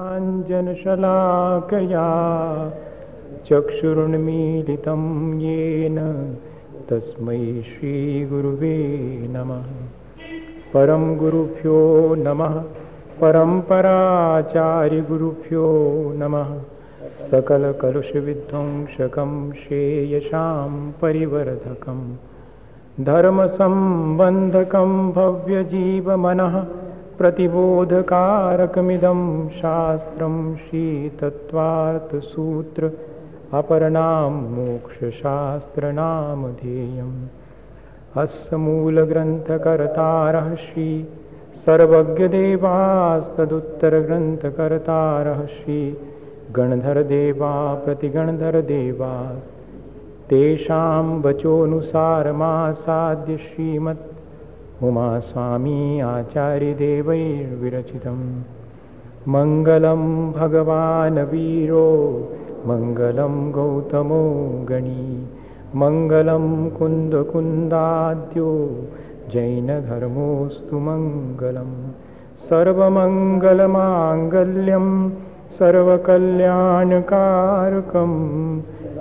काञ्चनशलाकया चक्षुरुन्मीलितं येन तस्मै श्रीगुरुवे नमः। परं गुरुभ्यो नमः, परम्पराचार्यगुरुभ्यो नमः। सकलकलुषविध्वंसकं श्रेयसां परिवर्धकं। धर्मसम्बन्धकं भव्यजीवमनः प्रतिबोधकारकमिदं शास्त्रं श्रीतत्त्वार्थसूत्र अपरनां मोक्षशास्त्रनामधेयम्। अस्य मूलग्रन्थकर्तारः श्री सर्वज्ञदेवास्तदुत्तरग्रन्थकर्तारः श्री गणधरदेवा प्रतिगणधरदेवास् तेषां वचोऽनुसारमासाद्य श्रीमत् उमास्वामी आचार्यदेवैर्विरचितं मङ्गलं भगवान् वीरो मङ्गलं गौतमो गणी। मङ्गलं कुन्दकुन्दाद्यो जैनधर्मोऽस्तु मङ्गलं सर्वमङ्गलमाङ्गल्यं सर्वकल्याणकारकं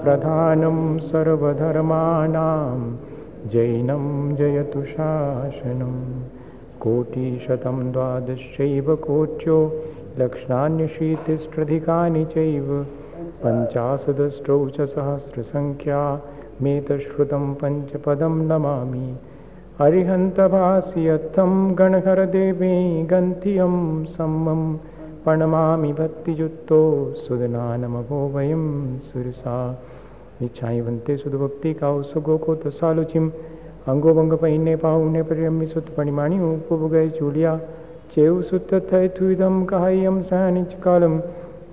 प्रधानं सर्वधर्माणां जैनं जयतु शासनं। कोटिशतं द्वादशैव कोट्यो लक्षणान्यशीतिष्ठधिकानि चैव। पञ्चाशदष्टौ च सहस्रसङ्ख्या मेतश्रुतं पञ्चपदं नमामि। अरिहन्तभास्यत्थं गणहरदेवे गन्थियं सम्मं, प्रणमामि भक्तियुक्तो सुदनानमभो वयं सुरसा। इच्छाई वंते सुधभक्ति का सुगो को तसालुचिम अंगो भंग पहिने पाहुने परियम्मि सुत पणिमाणि उपभ गए चूलिया। चेव सुत थय थुदम कहायम सहनिच कालम।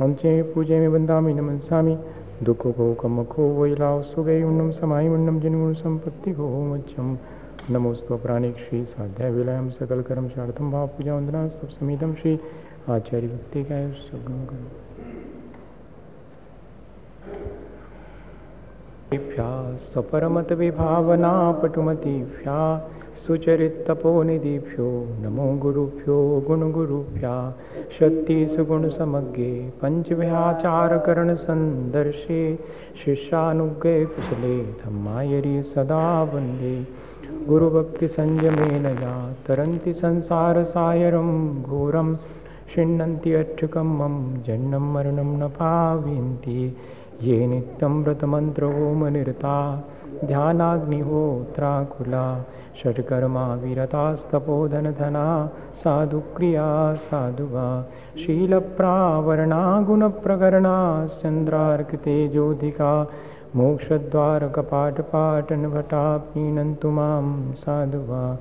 अंचे पूजे में बंदामि नमनसामि दुख को कम खो वैलाव सुगै उन्नम समाई उन्नम जिनगुण संपत्ति को मच्छम नमोस्तु प्राणिक श्री स्वाध्याय विलयम सकल कर्म शार्थम भाव पूजा वंदना सब समीतम श्री आचार्य भक्ति का सुगम करो स्वपरमतविभावना पटुमतीभ्या सुचरितपोनिधिभ्यो नमो गुरुभ्यो गुणगुरुभ्या शक्तिसुगुणसमग्रे पञ्चव्याचारकरणसन्दर्शे शिष्यानुग्रे कुशले, धम्मायरि सदा वंदे। गुरुभक्तिसंयमेन या, तरन्ति संसारसायरं घोरं छिन्नन्ति अक्षकं मम जन्मं मरणं न पावयन्ति। ये नित्यं व्रतमन्त्रोमनिरता ध्यानाग्निहोत्राकुला, षट्कर्मा विरतास्तपोधनधना, साधुक्रिया साधुवा शीलप्रावरणा गुणप्रकरणाश्चन्द्रार्कतेजोधिका मोक्षद्वारकपाटपाटनभटा पीनन्तु माँ साधुवा,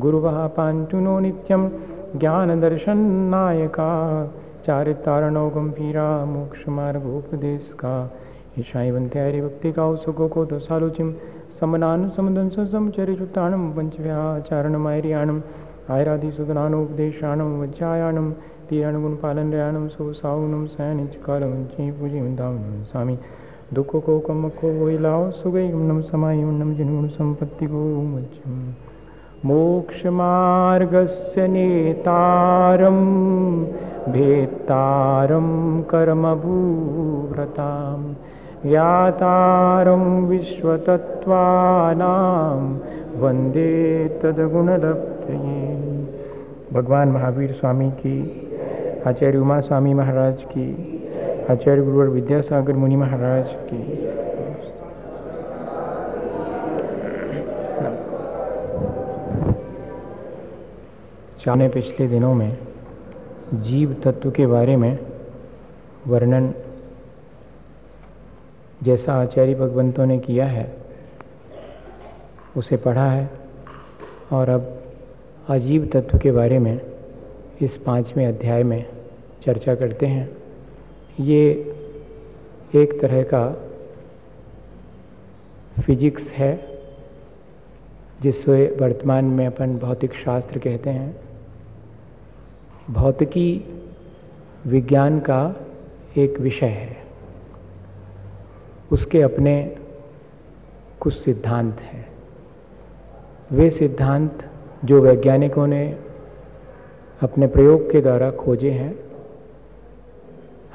गुरुवः पान्तु नो नित्यं ज्ञानदर्शन्नायका चारितारणो गंभीरा मोक्षमार्गोपदेश का ईशावंते हरिभक्ति का सुखो को दशालुचिम समनानुसमदं समचरिचुताणं पञ्चव्याचारणमैर्याणम् आयरादिसुदनानोपदेशाणं वज्रायाणं तीरणगुणपालनयाणं सुसाउनं सैनिचकालवञ्ची पूजिवन्दावनं स्वामी। दुःखो को कम को सुगैगुणं समायुण्णं जिन्गुण सम्पत्तिको मज्जम् मोक्षमार्गस्य नेतारं भेत्तारं कर्मभूव्रतां ज्ञातारं विश्वतत्त्वानां, वंदे तद्गुणदप्तये भगवान महावीर स्वामी की, आचार्य उमा स्वामी महाराज की, आचार्य गुरुवर विद्यासागर मुनि महाराज की। चाने पिछले दिनों में जीव तत्व के बारे में वर्णन जैसा आचार्य भगवंतों ने किया है, उसे पढ़ा है, और अब अजीब तत्व के बारे में इस पाँचवें अध्याय में चर्चा करते हैं। ये एक तरह का फिजिक्स है, जिसे वर्तमान में अपन भौतिक शास्त्र कहते हैं। भौतिकी विज्ञान का एक विषय है। उसके अपने कुछ सिद्धांत हैं। वे सिद्धांत जो वैज्ञानिकों ने अपने प्रयोग के द्वारा खोजे हैं,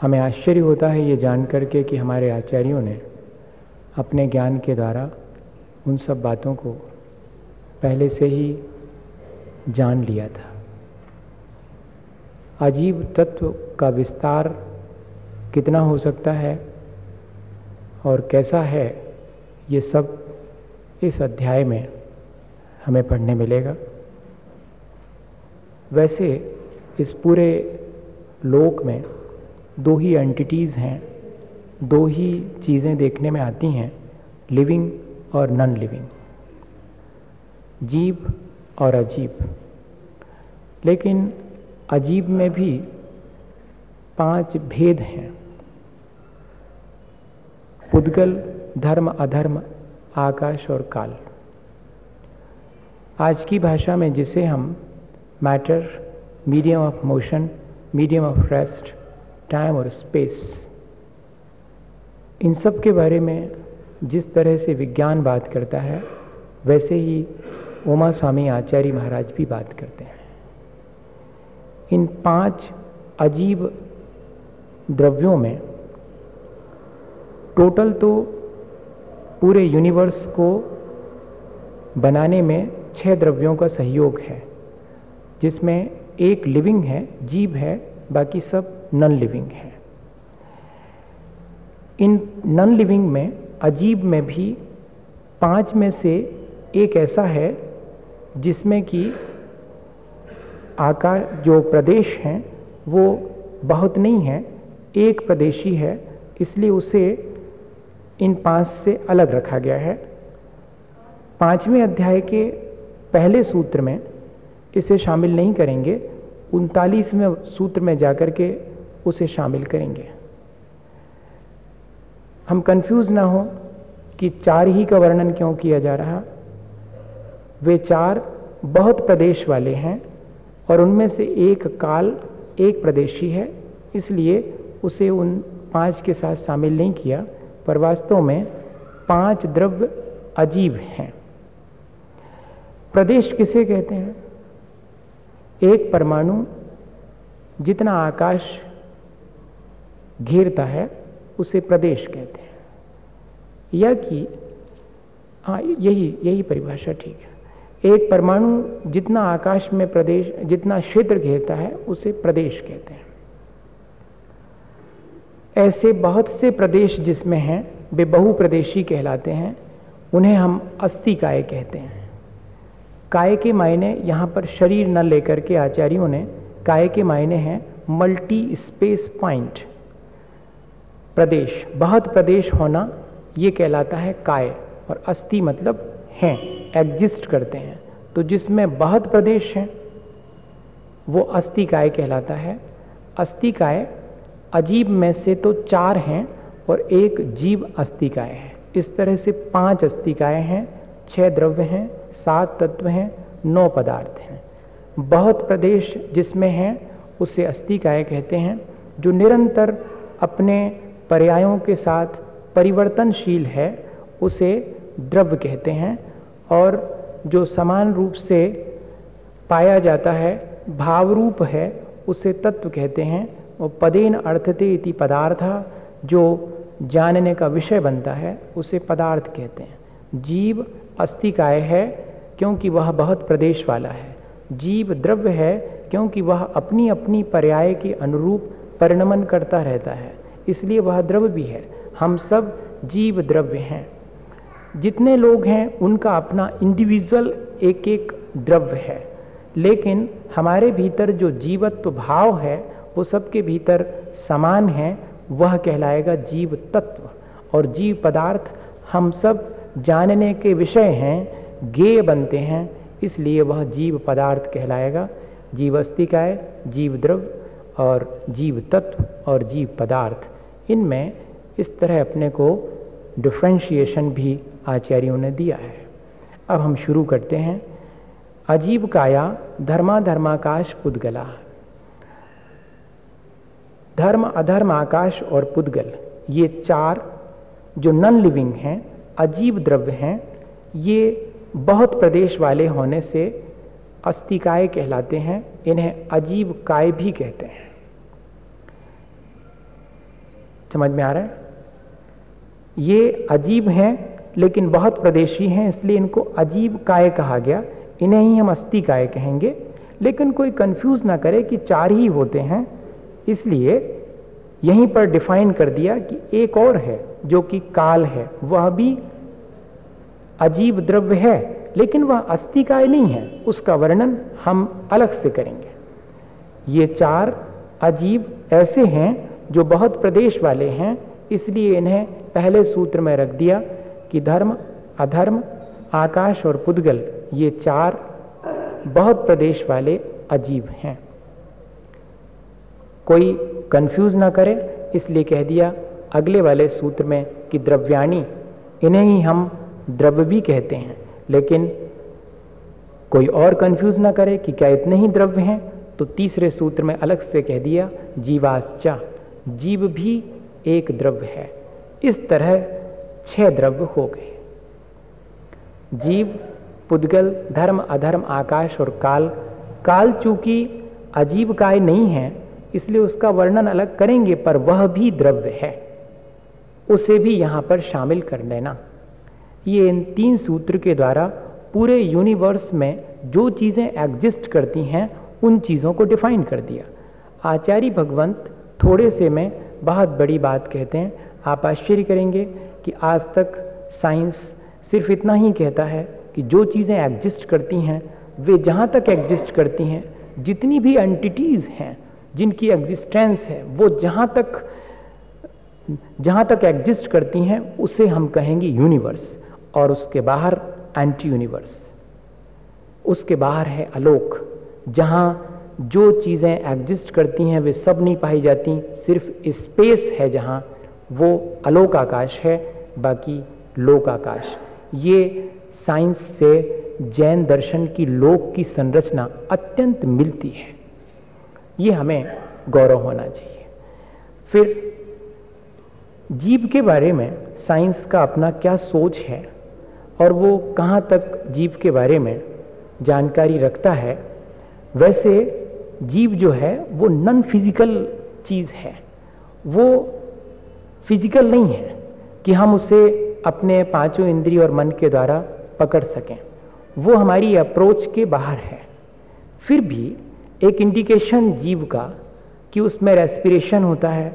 हमें आश्चर्य होता है ये जान करके कि हमारे आचार्यों ने अपने ज्ञान के द्वारा उन सब बातों को पहले से ही जान लिया था। अजीब तत्व का विस्तार कितना हो सकता है और कैसा है ये सब इस अध्याय में हमें पढ़ने मिलेगा। वैसे इस पूरे लोक में दो ही एंटिटीज़ हैं, दो ही चीज़ें देखने में आती हैं लिविंग और नॉन लिविंग जीव और अजीब लेकिन अजीब में भी पाँच भेद हैं। पुद्गल, धर्म, अधर्म, आकाश और काल। आज की भाषा में जिसे हम matter, medium of motion, medium of rest, time और स्पेस, इन सब के बारे में जिस तरह से विज्ञान बात करता है, वैसे ही उमा स्वामी आचार्य महाराज भी बात करते हैं। इन पाँच अजीब द्रव्यों में टोटल तो पूरे यूनिवर्स को बनाने में छह द्रव्यों का सहयोग है, जिसमें एक लिविंग है, जीव है, बाकी सब नॉन लिविंग है। इन नॉन लिविंग में, अजीब में भी पाँच में से एक ऐसा है, जिसमें कि आकार जो प्रदेश हैं, वो बहुत नहीं है, एक प्रदेशी है, इसलिए उसे इन पाँच से अलग रखा गया है। पाँचवें अध्याय के पहले सूत्र में इसे शामिल नहीं करेंगे, उनतालीसवें सूत्र में जाकर के उसे शामिल करेंगे। हम कंफ्यूज ना हो कि चार ही का वर्णन क्यों किया जा रहा। वे चार बहुत प्रदेश वाले हैं और उनमें से एक काल एक प्रदेशी है, इसलिए उसे उन पाँच के साथ शामिल नहीं किया, पर वास्तव में पाँच द्रव्य अजीब हैं। प्रदेश किसे कहते हैं? एक परमाणु जितना आकाश घेरता है, उसे प्रदेश कहते हैं। या कि हाँ यही यही परिभाषा ठीक है। एक परमाणु जितना आकाश में प्रदेश, जितना क्षेत्र घेरता है, उसे प्रदेश कहते हैं। ऐसे बहुत से प्रदेश जिसमें हैं, वे बहुप्रदेशी कहलाते हैं, उन्हें हम अस्थि काय कहते हैं। काय के मायने यहाँ पर शरीर न लेकर के आचार्यों ने, काय के मायने हैं मल्टी स्पेस पॉइंट। प्रदेश, बहुत प्रदेश होना, ये कहलाता है काय, और अस्थि मतलब हैं एग्जिस्ट करते हैं। तो जिसमें बहुत प्रदेश हैं, वो अस्थि काय कहलाता है। अस्थि काय अजीब में से तो चार हैं और एक जीव अस्तिकाय है। इस तरह से पाँच अस्तिकाय हैं, छह द्रव्य हैं, सात तत्व हैं, नौ पदार्थ हैं। बहुत प्रदेश जिसमें हैं, उसे अस्तिकाय कहते हैं, जो निरंतर अपने पर्यायों के साथ परिवर्तनशील है, उसे द्रव्य कहते हैं। और जो समान रूप से पाया जाता है भाव रूप है, उसे तत्व कहते हैं। वो पदेन अर्थते इति पदार्थ, जो जानने का विषय बनता है, उसे पदार्थ कहते हैं। जीव अस्तिकाय है, क्योंकि वह बहुत प्रदेश वाला है। जीव द्रव्य है, क्योंकि वह अपनी अपनी पर्याय के अनुरूप परिणमन करता रहता है। इसलिए वह द्रव्य भी है। हम सब जीव द्रव्य हैं। जितने लोग हैं, उनका अपना इंडिविजुअल एक एक द्रव्य है। लेकिन हमारे भीतर जो जीवत्व भाव है, वो सबके भीतर समान है, वह कहलाएगा जीव तत्व और जीव पदार्थ हम सब जानने के विषय हैं गेय बनते हैं, इसलिए वह जीव पदार्थ कहलाएगा। जीव अस्तिकाय जीव द्रव्य और जीव तत्व और जीव पदार्थ। इनमें इस तरह अपने को डिफ्रेंशिएशन भी आचार्यों ने दिया है। अब हम शुरू करते हैं। अजीब काया धर्मा धर्माकाश पुद्गला। धर्म अधर्म आकाश और पुद्गल, ये चार जो नन लिविंग हैं, अजीब द्रव्य हैं, ये बहुत प्रदेश वाले होने से अस्तिकाय कहलाते हैं, इन्हें अजीब काय भी कहते हैं। समझ में आ रहा है? ये अजीब हैं लेकिन बहुत प्रदेशी हैं, इसलिए इनको अजीब काय कहा गया। इन्हें ही हम अस्थि काय कहेंगे। लेकिन कोई कंफ्यूज ना करे कि चार ही होते हैं। इसलिए यहीं पर डिफाइन कर दिया कि एक और है, जो कि काल है। वह भी अजीब द्रव्य है, लेकिन वह अस्थिकाय नहीं है। उसका वर्णन हम अलग से करेंगे। ये चार अजीब ऐसे हैं, जो बहुत प्रदेश वाले हैं, इसलिए इन्हें पहले सूत्र में रख दिया। कि धर्म, अधर्म, आकाश और पुद्गल, ये चार बहुत प्रदेश वाले अजीब हैं। कोई कंफ्यूज ना करे, इसलिए कह दिया, अगले वाले सूत्र में कि द्रव्याणी, इन्हें ही हम द्रव्य भी कहते हैं, लेकिन कोई और कंफ्यूज ना करे कि क्या इतने ही द्रव्य हैं तो तीसरे सूत्र में अलग से कह दिया, जीवाश्चा, जीव भी एक द्रव्य है। इस तरह छह द्रव्य हो गए। जीव, पुद्गल, धर्म, अधर्म, आकाश और काल काल चूँकि अजीब काय नहीं है, इसलिए उसका वर्णन अलग करेंगे, पर वह भी द्रव्य है। उसे भी यहाँ पर शामिल कर लेना। ये इन तीन सूत्र के द्वारा पूरे यूनिवर्स में जो चीज़ें एग्जिस्ट करती हैं, उन चीज़ों को डिफाइन कर दिया। आचार्य भगवंत थोड़े से में बहुत बड़ी बात कहते हैं, आप आश्चर्य करेंगे कि आज तक साइंस सिर्फ़ इतना ही कहता है कि जो चीज़ें एग्जिस्ट करती हैं, वे जहाँ तक एग्जिस्ट करती हैं, जितनी भी एंटिटीज़ हैं, जिनकी एग्जिस्टेंस है, वो जहाँ तक जहाँ तक एग्जिस्ट करती हैं, उसे हम कहेंगे यूनिवर्स, और उसके बाहर एंटी यूनिवर्स उसके बाहर है अलोक, जहाँ जो चीज़ें एग्जिस्ट करती हैं, वे सब नहीं पाई जाती, सिर्फ़ स्पेस है जहाँ वो अलोक आकाश है, बाकी लोक आकाश। ये साइंस से जैन दर्शन की लोक की संरचना अत्यंत मिलती है। ये हमें गौरव होना चाहिए। फिर जीव के बारे में साइंस का अपना क्या सोच है और वो कहाँ तक जीव के बारे में जानकारी रखता है, वैसे जीव जो है वो नन फ़िज़िकल चीज़ है। वो फ़िज़िकल नहीं है कि हम उसे अपने पाँचों इंद्रिय और मन के द्वारा पकड़ सकें। वो हमारी अप्रोच के बाहर है। फिर भी एक इंडिकेशन जीव का कि उसमें रेस्पिरेशन होता है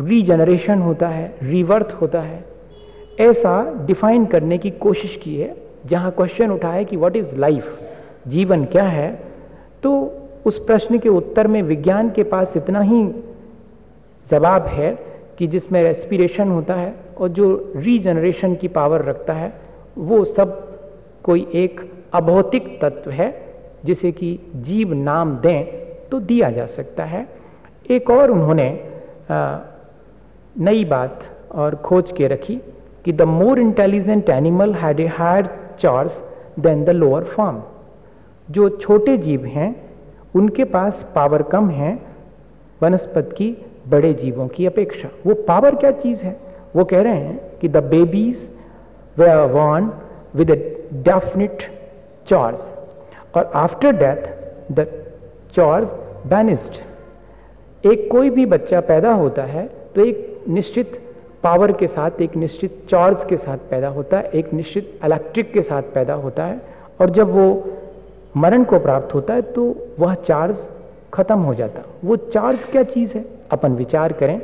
रीजनरेशन होता है रिवर्थ होता है, ऐसा डिफाइन करने की कोशिश की है, जहाँ क्वेश्चन उठा है कि व्हाट इज़ लाइफ जीवन क्या है? तो उस प्रश्न के उत्तर में विज्ञान के पास इतना ही जवाब है कि जिसमें रेस्पिरेशन होता है और जो रीजनरेशन की पावर रखता है, वो सब कोई एक अभौतिक तत्व है, जिसे कि जीव नाम दें तो दिया जा सकता है। एक और उन्होंने नई बात और खोज के रखी कि the more intelligent animal had a higher charge than the lower form जो छोटे जीव हैं, उनके पास पावर कम है, वनस्पत की बड़े जीवों की अपेक्षा। वो पावर क्या चीज़ है? वो कह रहे हैं कि the babies they are born with a definite charge और after death the charge banished एक कोई भी बच्चा पैदा होता है तो एक निश्चित पावर के साथ, एक निश्चित चार्ज के साथ पैदा होता है, एक निश्चित इलेक्ट्रिक के साथ पैदा होता है और जब वो मरण को प्राप्त होता है तो वह चार्ज खत्म हो जाता। वो चार्ज क्या चीज़ है? अपन विचार करें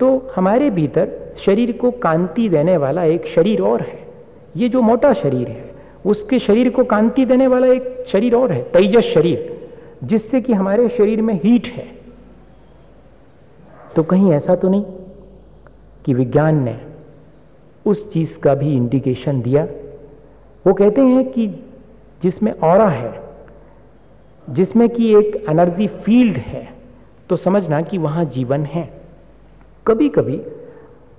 तो हमारे भीतर शरीर को कांति देने वाला एक शरीर और है। ये जो मोटा शरीर है, उसके शरीर को कांति देने वाला एक शरीर और है, तेजस शरीर, जिससे कि हमारे शरीर में हीट है। तो कहीं ऐसा तो नहीं कि विज्ञान ने उस चीज़ का भी इंडिकेशन दिया? वो कहते हैं कि जिसमें और है, जिसमें कि एक एनर्जी फ़ील्ड है तो समझना कि वहाँ जीवन है। कभी कभी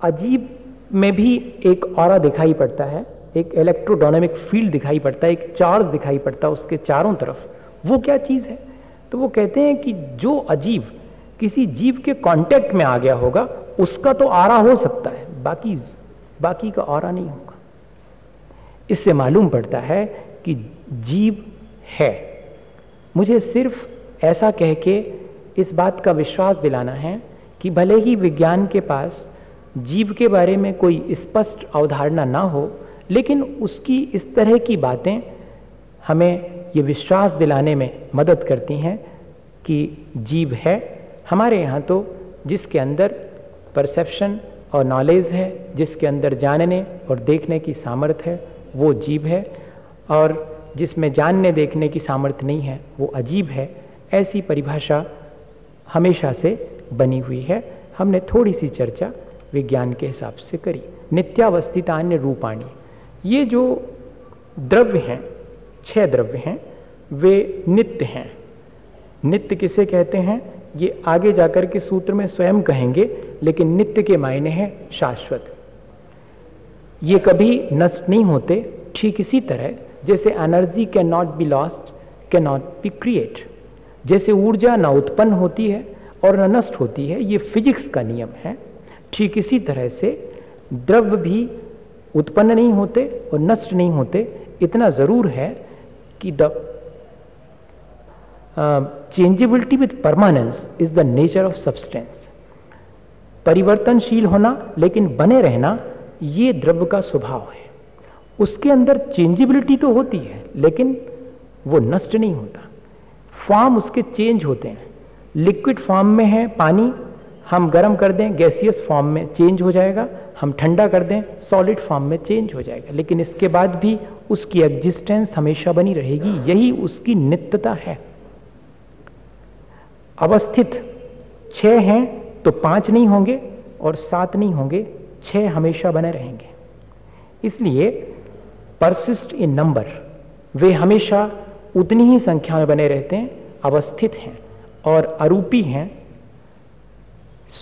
अजीब में भी एक और दिखाई पड़ता है, एक इलेक्ट्रोडायनेमिक फ़ील्ड दिखाई पड़ता है, एक चार्ज दिखाई पड़ता है उसके चारों तरफ़। वो क्या चीज़ है? तो वो कहते हैं कि जो अजीब किसी जीव के कांटेक्ट में आ गया होगा, उसका तो आरा हो सकता है, बाकी बाकी का और नहीं होगा। इससे मालूम पड़ता है कि जीव है। मुझे सिर्फ़ ऐसा कह के इस बात का विश्वास दिलाना है कि भले ही विज्ञान के पास जीव के बारे में कोई स्पष्ट अवधारणा ना हो, लेकिन उसकी इस तरह की बातें हमें ये विश्वास दिलाने में मदद करती हैं कि जीव है हमारे यहाँ तो जिसके अंदर परसेप्शन और नॉलेज है, जिसके अंदर जानने और देखने की सामर्थ्य है, वो जीव है, और जिसमें जानने देखने की सामर्थ्य नहीं है, वो अजीब है, ऐसी परिभाषा हमेशा से बनी हुई है। हमने थोड़ी सी चर्चा विज्ञान के हिसाब से करी। नित्यावस्थित अन्य रूपाणी। ये जो द्रव्य हैं, छह द्रव्य हैं, वे नित्य हैं। नित्य किसे कहते हैं? ये आगे जाकर के सूत्र में स्वयं कहेंगे, लेकिन नित्य के मायने हैं शाश्वत। ये कभी नष्ट नहीं होते, ठीक इसी तरह, जैसे energy can not be lost can not be create. जैसे ऊर्जा न उत्पन्न होती है और न नष्ट होती है, ये फिजिक्स का नियम है। ठीक इसी तरह से द्रव्य भी उत्पन्न नहीं होते और नष्ट नहीं होते। इतना ज़रूर है कि the changeability with permanence is the nature of substance परिवर्तनशील होना लेकिन बने रहना, ये द्रव्य का स्वभाव है। उसके अंदर चेंजेबिलिटी तो होती है, लेकिन वो नष्ट नहीं होता। फॉर्म उसके चेंज होते हैं। लिक्विड फॉर्म में है पानी, हम गर्म कर दें, गैसियस फॉर्म में चेंज हो जाएगा, हम ठंडा कर दें, सॉलिड फॉर्म में चेंज हो जाएगा। लेकिन इसके बाद भी उसकी एग्जिस्टेंस हमेशा बनी रहेगी, यही उसकी नित्यता है। अवस्थित, छह हैं तो पाँच नहीं होंगे और सात नहीं होंगे, छह हमेशा बने रहेंगे। इसलिए परसिस्ट इन नंबर वे हमेशा उतनी ही संख्या में बने रहते हैं, अवस्थित हैं और अरूपी हैं।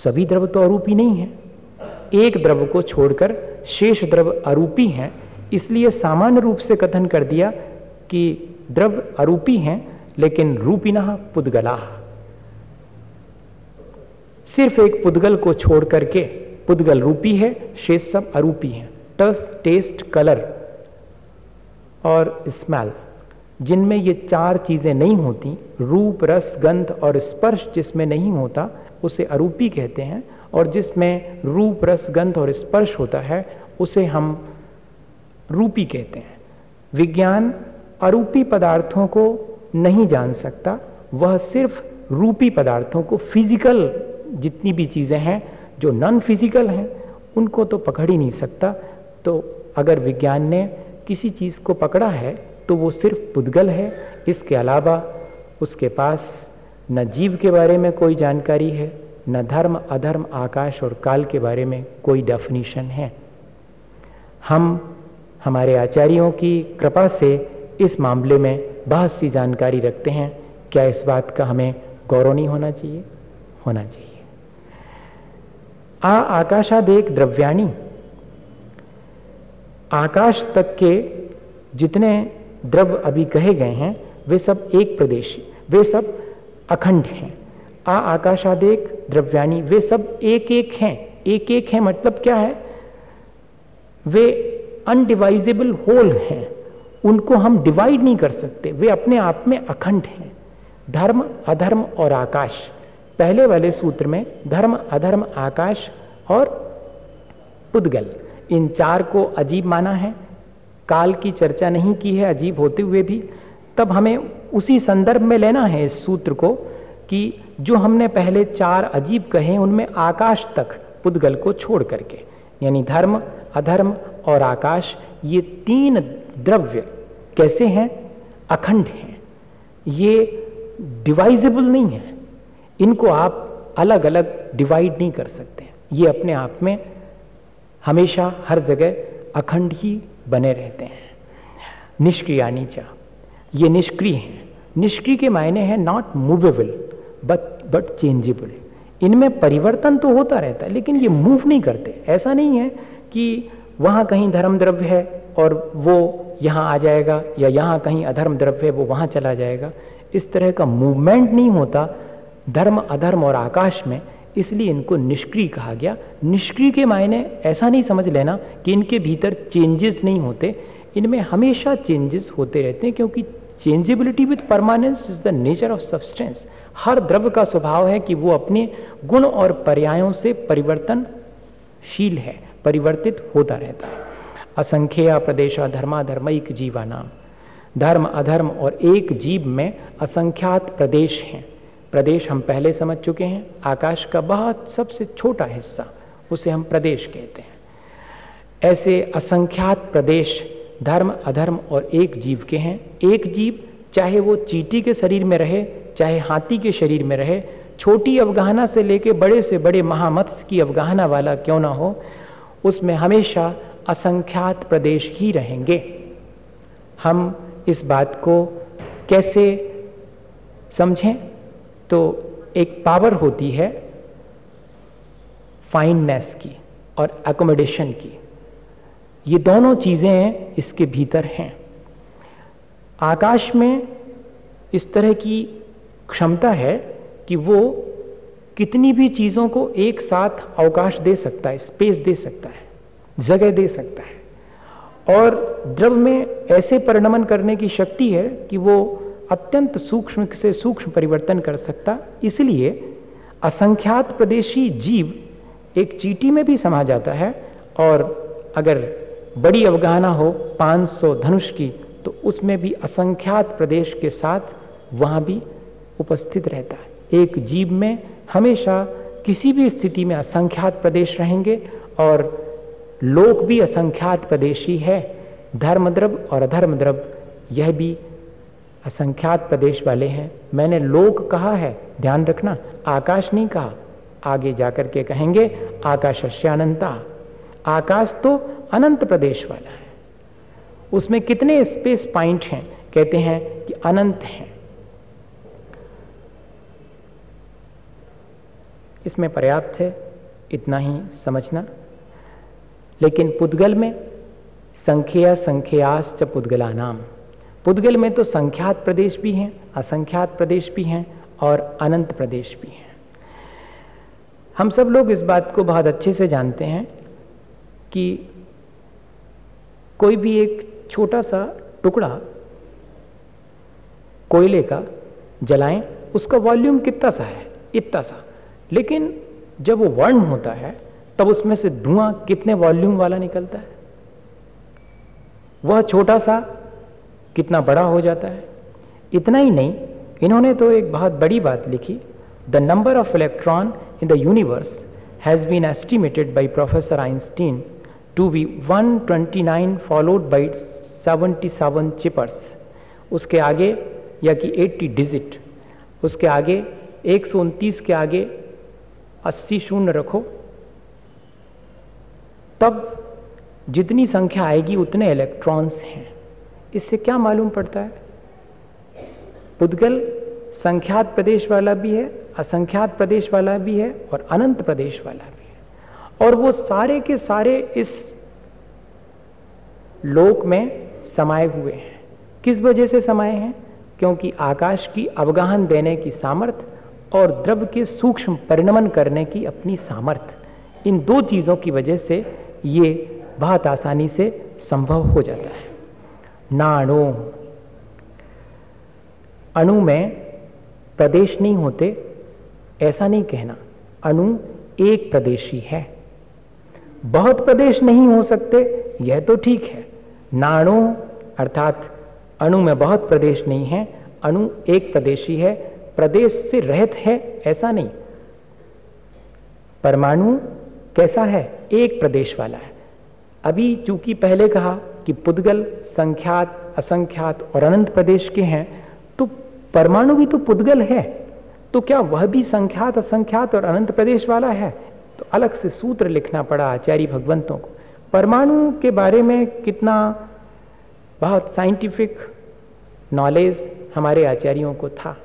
सभी द्रव तो अरूपी नहीं है। एक द्रव को छोड़कर शेष द्रव अरूपी हैं, इसलिए सामान्य रूप से कथन कर दिया कि द्रव अरूपी हैं, लेकिन रूपिना पुद्गला। सिर्फ़ एक पुद्गल को छोड़ करके पुद्गल रूपी है, शेष सब अरूपी हैं। टस, टेस्ट, कलर और स्मेल। जिनमें ये चार चीज़ें नहीं होती, रूप, रस, गंध और स्पर्श जिसमें नहीं होता, उसे अरूपी कहते हैं, और जिसमें रूप, रस, गंध और स्पर्श होता है, उसे हम रूपी कहते हैं। विज्ञान अरूपी पदार्थों को नहीं जान सकता, वह सिर्फ़ रूपी पदार्थों को फ़िज़िकल जितनी भी चीज़ें हैं, जो नॉन फ़िज़िकल हैं, उनको तो पकड़ ही नहीं सकता। तो अगर विज्ञान ने किसी चीज़ को पकड़ा है तो वो सिर्फ़ पुद्गल है। इसके अलावा उसके पास न जीव के बारे में कोई जानकारी है, न धर्म, अधर्म, आकाश और काल के बारे में कोई डेफिनेशन है। हम, हमारे आचार्यों की कृपा से इस मामले में बहुत सी जानकारी रखते हैं। क्या इस बात का हमें गौरव नहीं होना चाहिए? होना चाहिए। आ आकाशादेक द्रव्याणी। आकाश तक के जितने द्रव अभी कहे गए हैं, वे सब एक प्रदेश, वे सब अखंड हैं। आ आकाशादेक, द्रव्याणी, वे सब एक एक हैं। एक एक हैं मतलब क्या है? वे अनडिवाइजेबल होल हैं। उनको हम डिवाइड नहीं कर सकते, वे अपने आप में अखंड हैं। धर्म, अधर्म और आकाश। पहले वाले सूत्र में धर्म, अधर्म, आकाश और उद्गल इन चार को अजीब माना है। काल की चर्चा नहीं की है, अजीब होते हुए भी, तब हमें उसी संदर्भ में लेना है इस सूत्र को कि जो हमने पहले चार अजीब कहे, उनमें आकाश तक पुद्गल को छोड़ करके, यानी धर्म, अधर्म और आकाश, ये तीन द्रव्य कैसे हैं? अखंड हैं। ये डिवाइजेबल नहीं है। इनको आप अलग अलग डिवाइड नहीं कर सकते। ये अपने आप में हमेशा, हर जगह अखंड ही बने रहते हैं। निष्क्रिया नीचा ये निष्क्रिय हैं। निष्क्रिय के मायने हैं not movable but but changeable इनमें परिवर्तन तो होता रहता है, लेकिन ये मूव नहीं करते। ऐसा नहीं है कि वहाँ कहीं धर्म द्रव्य है और वो यहाँ आ जाएगा या यहाँ कहीं अधर्म द्रव्य है, वो वहाँ चला जाएगा। इस तरह का मूवमेंट नहीं होता। धर्म अधर्म और आकाश में इसलिए इनको निष्क्रिय कहा गया। निष्क्रिय के मायने ऐसा नहीं समझ लेना कि इनके भीतर चेंजेस नहीं होते। इनमें हमेशा चेंजेस होते रहते हैं क्योंकि changeability with permanence is the nature of substance हर द्रव्य का स्वभाव है कि वो अपने गुण और पर्यायों से परिवर्तनशील है, परिवर्तित होता रहता है। असंख्य प्रदेश धर्माधर्मिक जीवा नाम धर्म अधर्म और एक जीव में असंख्यात प्रदेश हैं। प्रदेश हम पहले समझ चुके हैं। आकाश का बहुत सबसे छोटा हिस्सा, उसे हम प्रदेश कहते हैं। ऐसे असंख्यात प्रदेश धर्म, अधर्म और एक जीव के हैं। एक जीव, चाहे वो चीटी के शरीर में रहे, चाहे हाथी के शरीर में रहे, छोटी अवगाहना से लेके बड़े से बड़े महामत्स्य की अवगाहना वाला क्यों ना हो, उसमें हमेशा असंख्यात प्रदेश ही रहेंगे। हम इस बात को कैसे समझें? तो एक पावर होती है फाइननेस की और एकोमोडेशन की। ये दोनों चीज़ें इसके भीतर हैं। आकाश में इस तरह की क्षमता है कि वो कितनी भी चीज़ों को एक साथ अवकाश दे सकता है स्पेस दे सकता है, जगह दे सकता है। और द्रव में ऐसे परिणमन करने की शक्ति है कि वो अत्यंत सूक्ष्म से सूक्ष्म परिवर्तन कर सकता। इसलिए असंख्यात प्रदेशी जीव एक चीटी में भी समा जाता है और अगर बड़ी अवगाहना हो 500 धनुष की तो उसमें भी असंख्यात प्रदेश के साथ वहाँ भी उपस्थित रहता है। एक जीव में हमेशा किसी भी स्थिति में असंख्यात प्रदेश रहेंगे और लोक भी असंख्यात प्रदेशी है। धर्मद्रव और अधर्म द्रव यह भी असंख्यात प्रदेश वाले हैं। मैंने लोक कहा है, ध्यान रखना, आकाश नहीं कहा। आगे जाकर के कहेंगे, आकाश अनंता आकाश तो अनंत प्रदेश वाला है। उसमें कितने स्पेस पॉइंट हैं? कहते हैं कि अनंत हैं। इसमें पर्याप्त है, इतना ही समझना। लेकिन पुद्गल में संख्या संख्याश्च पुद्गला नाम पुद्गल में तो संख्यात प्रदेश भी हैं, असंख्यात प्रदेश भी हैं और अनंत प्रदेश भी हैं। हम सब लोग इस बात को बहुत अच्छे से जानते हैं कि कोई भी एक छोटा सा टुकड़ा कोयले का जलाएँ, उसका वॉल्यूम कितना सा है? इतना सा। लेकिन जब वो वर्ण होता है, तब उसमें से धुआँ कितने वॉल्यूम वाला निकलता है? वह छोटा सा कितना बड़ा हो जाता है? इतना ही नहीं, इन्होंने तो एक बहुत बड़ी बात लिखी। The number of electron in the universe has been estimated by professor Einstein to be 129 followed by 77 ciphers उसके आगे या कि 80 डिजिट उसके आगे एक सौ उनतीस के आगे 80 शून्य रखो। तब जितनी संख्या आएगी उतने इलेक्ट्रॉन्स हैं। इससे क्या मालूम पड़ता है? पुद्गल संख्यात प्रदेश वाला भी है, असंख्यात प्रदेश वाला भी है और अनंत प्रदेश वाला भी है। और वो सारे के सारे इस लोक में समाये हुए हैं। किस वजह से समाये हैं? क्योंकि आकाश की अवगाहन देने की सामर्थ्य और द्रव के सूक्ष्म परिणमन करने की अपनी सामर्थ्य इन दो चीज़ों की वजह से ये बहुत आसानी से संभव हो जाता है। नाणु। अणु में प्रदेश नहीं होते, ऐसा नहीं कहना। अणु एक प्रदेशी है। बहुत प्रदेश नहीं हो सकते, यह तो ठीक है। नाणु अर्थात अणु में बहुत प्रदेश नहीं है, अणु एक प्रदेशी है, प्रदेश से रहित है, ऐसा नहीं। परमाणु कैसा है? एक प्रदेश वाला है। अभी चूँकि पहले कहा कि पुद्गल, संख्यात, असंख्यात और अनंत प्रदेश के हैं तो परमाणु भी तो पुद्गल है। तो क्या वह भी संख्यात, असंख्यात और अनंत प्रदेश वाला है? तो अलग से सूत्र लिखना पड़ा आचार्य भगवंतों को। परमाणु के बारे में कितना बहुत साइंटिफिक नॉलेज हमारे आचार्यों को था।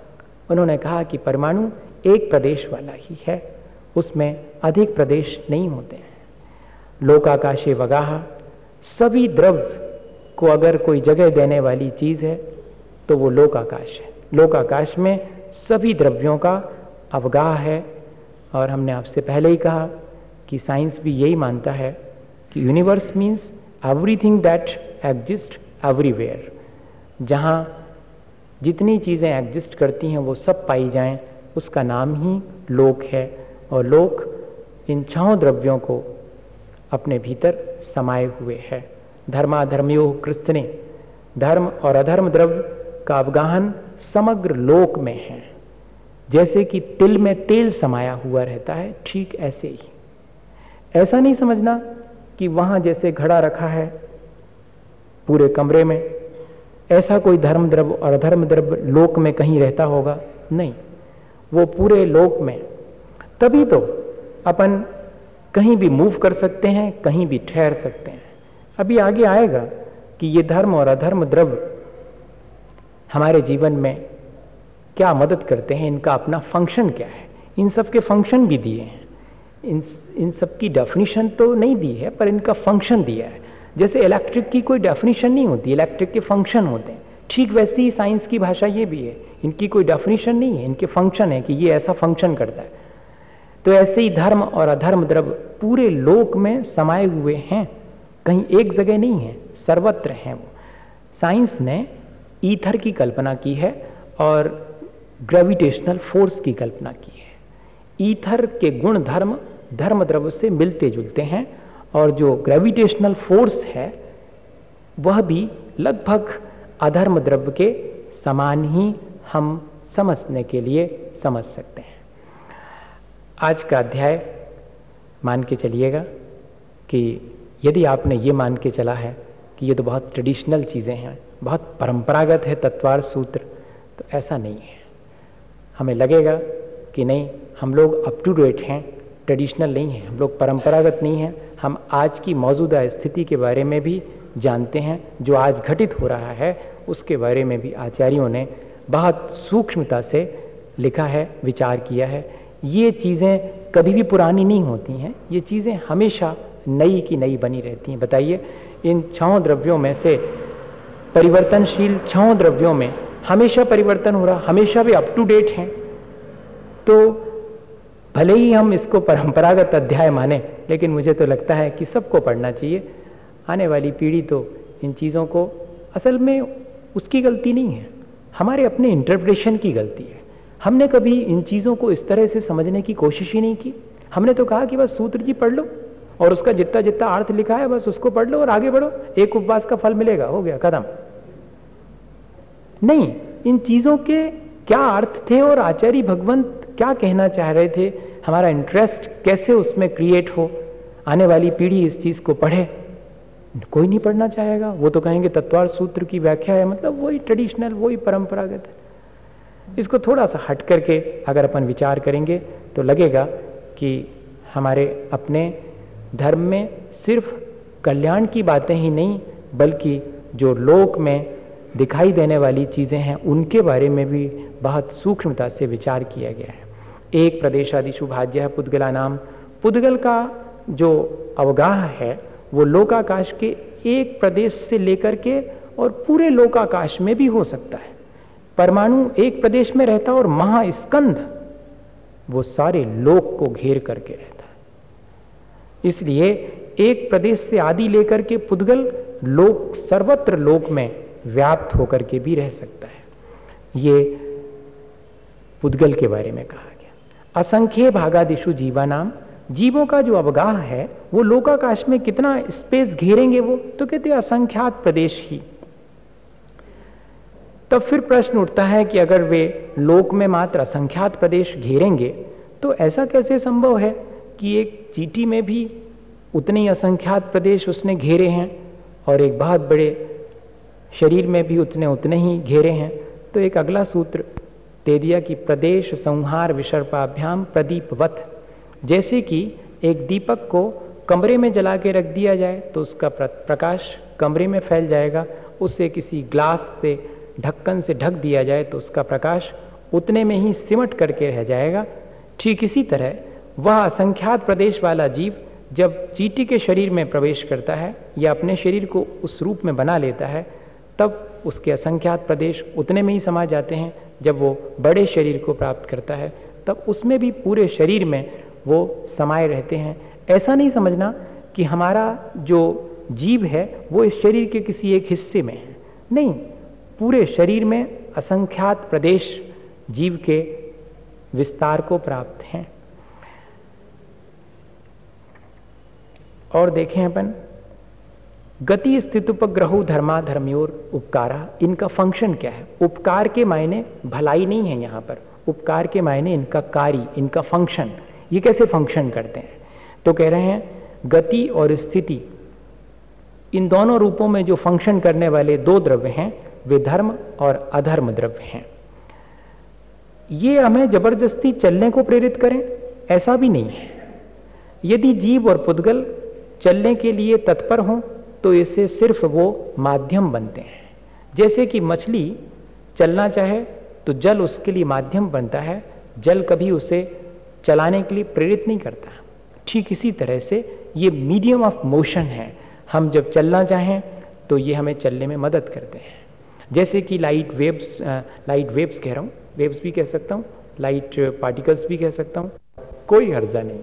उन्होंने कहा कि परमाणु एक प्रदेश वाला ही है। उसमें अधिक प्रदेश नहीं होते हैं। लोकाकाशे वगाह सभी द्रव्य को अगर कोई जगह देने वाली चीज़ है तो वो लोकाकाश है। लोकाकाश में सभी द्रव्यों का अवगाह है। और हमने आपसे पहले ही कहा कि साइंस भी यही मानता है कि universe means everything that exist everywhere. जहाँ जितनी चीज़ें एग्जिस्ट करती हैं, वो सब पाई जाएँ, उसका नाम ही लोक है। और लोक इन छहों द्रव्यों को अपने भीतर समाये हुए है। धर्माधर्मयो कृष्ण धर्म और अधर्म द्रव्य का अवगाहन समग्र लोक में है। जैसे कि तिल में तेल समाया हुआ रहता है, ठीक ऐसे ही। ऐसा नहीं समझना कि वहाँ जैसे घड़ा रखा है पूरे कमरे में, ऐसा कोई धर्म द्रव्य और अधर्म द्रव्य लोक में कहीं रहता होगा? नहीं। वो पूरे लोक में। तभी तो अपन कहीं भी मूव कर सकते हैं, कहीं भी ठहर सकते हैं। अभी आगे आएगा कि ये धर्म और अधर्म द्रव्य हमारे जीवन में क्या मदद करते हैं, इनका अपना फ़ंक्शन क्या है? इन सब के फ़ंक्शन भी दिए हैं। इन इन सब की डेफिनेशन तो नहीं दी है, पर इनका फ़ंक्शन दिया है। जैसे इलेक्ट्रिक की कोई डेफिनेशन नहीं होती इलेक्ट्रिक के फ़ंक्शन होते हैं। ठीक वैसी ही साइंस की भाषा ये भी है। इनकी कोई डेफिनेशन नहीं है, इनके फ़ंक्शन है कि ये ऐसा फ़ंक्शन करता है। तो ऐसे ही धर्म और अधर्म द्रव्य पूरे लोक में समाये हुए हैं। कहीं एक जगह नहीं है, सर्वत्र हैं वो। साइंस ने ईथर की कल्पना की है और ग्रेविटेशनल फोर्स की कल्पना की है। ईथर के गुण धर्म धर्म द्रव्य से मिलते जुलते हैं और जो ग्रेविटेशनल फोर्स है, वह भी लगभग अधर्म द्रव्य के समान ही हम समझने के लिए समझ सकते हैं। आज का अध्याय मान के चलिएगा कि यदि आपने ये मान के चला है कि ये तो बहुत ट्रेडिशनल चीज़ें हैं, बहुत परंपरागत है तत्वार सूत्र तो ऐसा नहीं है। हमें लगेगा कि नहीं, हम लोग अप टू डेट हैं ट्रेडिशनल नहीं है, हम लोग परंपरागत नहीं हैं, हम आज की मौजूदा स्थिति के बारे में भी जानते हैं, जो आज घटित हो रहा है, उसके बारे में भी आचार्यों ने बहुत सूक्ष्मता से लिखा है, विचार किया है। ये चीज़ें कभी भी पुरानी नहीं होती हैं। ये चीज़ें हमेशा नई की नई बनी रहती हैं। बताइए, इन छौ द्रव्यों में से परिवर्तनशील छौ द्रव्यों में हमेशा परिवर्तन हो रहा, हमेशा भी अप टू डेट हैं। तो भले ही हम इसको परंपरागत अध्याय माने, लेकिन मुझे तो लगता है कि सबको पढ़ना चाहिए। आने वाली पीढ़ी तो इन चीज़ों को असल में उसकी गलती नहीं है। हमारे अपने इंटरप्रिटेशन की गलती है। हमने कभी इन चीज़ों को इस तरह से समझने की कोशिश ही नहीं की। हमने तो कहा कि बस सूत्र जी पढ़ लो, और उसका जितना जितना अर्थ लिखा है, बस उसको पढ़ लो और आगे बढ़ो। एक उपवास का फल मिलेगा, हो गया कदम नहीं, इन चीज़ों के क्या अर्थ थे और आचार्य भगवंत क्या कहना चाह रहे थे? हमारा इंटरेस्ट कैसे उसमें क्रिएट हो? आने वाली पीढ़ी इस चीज़ को पढ़े। कोई नहीं पढ़ना चाहेगा। वो तो कहेंगे तत्वार सूत्र की व्याख्या है मतलब वही ट्रेडिशनल वही परंपरागत है। इसको थोड़ा सा हट करके अगर अपन विचार करेंगे तो लगेगा कि हमारे अपने धर्म में सिर्फ़ कल्याण की बातें ही नहीं, बल्कि जो लोक में दिखाई देने वाली चीज़ें हैं, उनके बारे में भी बहुत सूक्ष्मता से विचार किया गया है। एक प्रदेशादिशु भाज्य है पुद्गला नाम। पुद्गल का जो अवगाह है, वो लोकाकाश के एक प्रदेश से लेकर के और पूरे लोकाकाश में भी हो सकता है। परमाणु एक प्रदेश में रहता और महास्कंध, वो सारे लोक को घेर करके रहता है। इसलिए एक प्रदेश से आदि लेकर के पुद्गल लोक, सर्वत्र लोक में व्याप्त होकर के भी रह सकता है। ये पुद्गल के बारे में कहा गया। असंख्य भागादिशु जीवा नाम जीवों का जो अवगाह है, वो लोकाकाश में कितना स्पेस घेरेंगे वो तो कहते असंख्यात प्रदेश ही। तब फिर प्रश्न उठता है कि अगर वे लोक में मात्र असंख्यात प्रदेश घेरेंगे तो ऐसा कैसे संभव है कि एक चीटी में भी उतने ही असंख्यात प्रदेश उसने घेरे हैं और एक बहुत बड़े शरीर में भी उतने उतने ही घेरे हैं? तो एक अगला सूत्र दे दिया कि प्रदेश संहार विसर्पाभ्याम प्रदीपवत जैसे कि एक दीपक को कमरे में जला के रख दिया जाए तो उसका प्रकाश कमरे में फैल जाएगा, उसे किसी ग्लास से ढक्कन से ढक दिया जाए तो उसका प्रकाश उतने में ही सिमट करके रह जाएगा। ठीक इसी तरह वह असंख्यात प्रदेश वाला जीव जब चीटी के शरीर में प्रवेश करता है या अपने शरीर को उस रूप में बना लेता है, तब उसके असंख्यात प्रदेश उतने में ही समा जाते हैं। जब वो बड़े शरीर को प्राप्त करता है, तब उसमें भी पूरे शरीर में वो समाये रहते हैं। ऐसा नहीं समझना कि हमारा जो जीव है, वो इस शरीर के किसी एक हिस्से में है। नहीं पूरे शरीर में असंख्यात प्रदेश जीव के विस्तार को प्राप्त हैं। और देखें अपन, गति स्थित उपग्रहो धर्मा धर्मयोर उपकारा, इनका फ़ंक्शन क्या है? उपकार के मायने भलाई नहीं है यहाँ पर। उपकार के मायने इनका कार्य, इनका फ़ंक्शन ये कैसे फ़ंक्शन करते हैं? तो कह रहे हैं, गति और स्थिति, इन दोनों रूपों में जो फ़ंक्शन करने वाले दो द्रव्य हैं वे धर्म और अधर्म द्रव्य हैं। ये हमें ज़बरदस्ती चलने को प्रेरित करें, ऐसा भी नहीं है। यदि जीव और पुद्गल चलने के लिए तत्पर हों तो इससे सिर्फ़ वो माध्यम बनते हैं। जैसे कि मछली चलना चाहे तो जल उसके लिए माध्यम बनता है, जल कभी उसे चलाने के लिए प्रेरित नहीं करता। ठीक इसी तरह से ये मीडियम ऑफ़ मोशन है। हम जब चलना चाहें तो ये हमें चलने में मदद करते हैं। जैसे कि लाइट वेव्स लाइट वेव्स कह रहा हूँ वेव्स भी कह सकता हूँ लाइट पार्टिकल्स भी कह सकता हूँ, कोई हर्जा नहीं।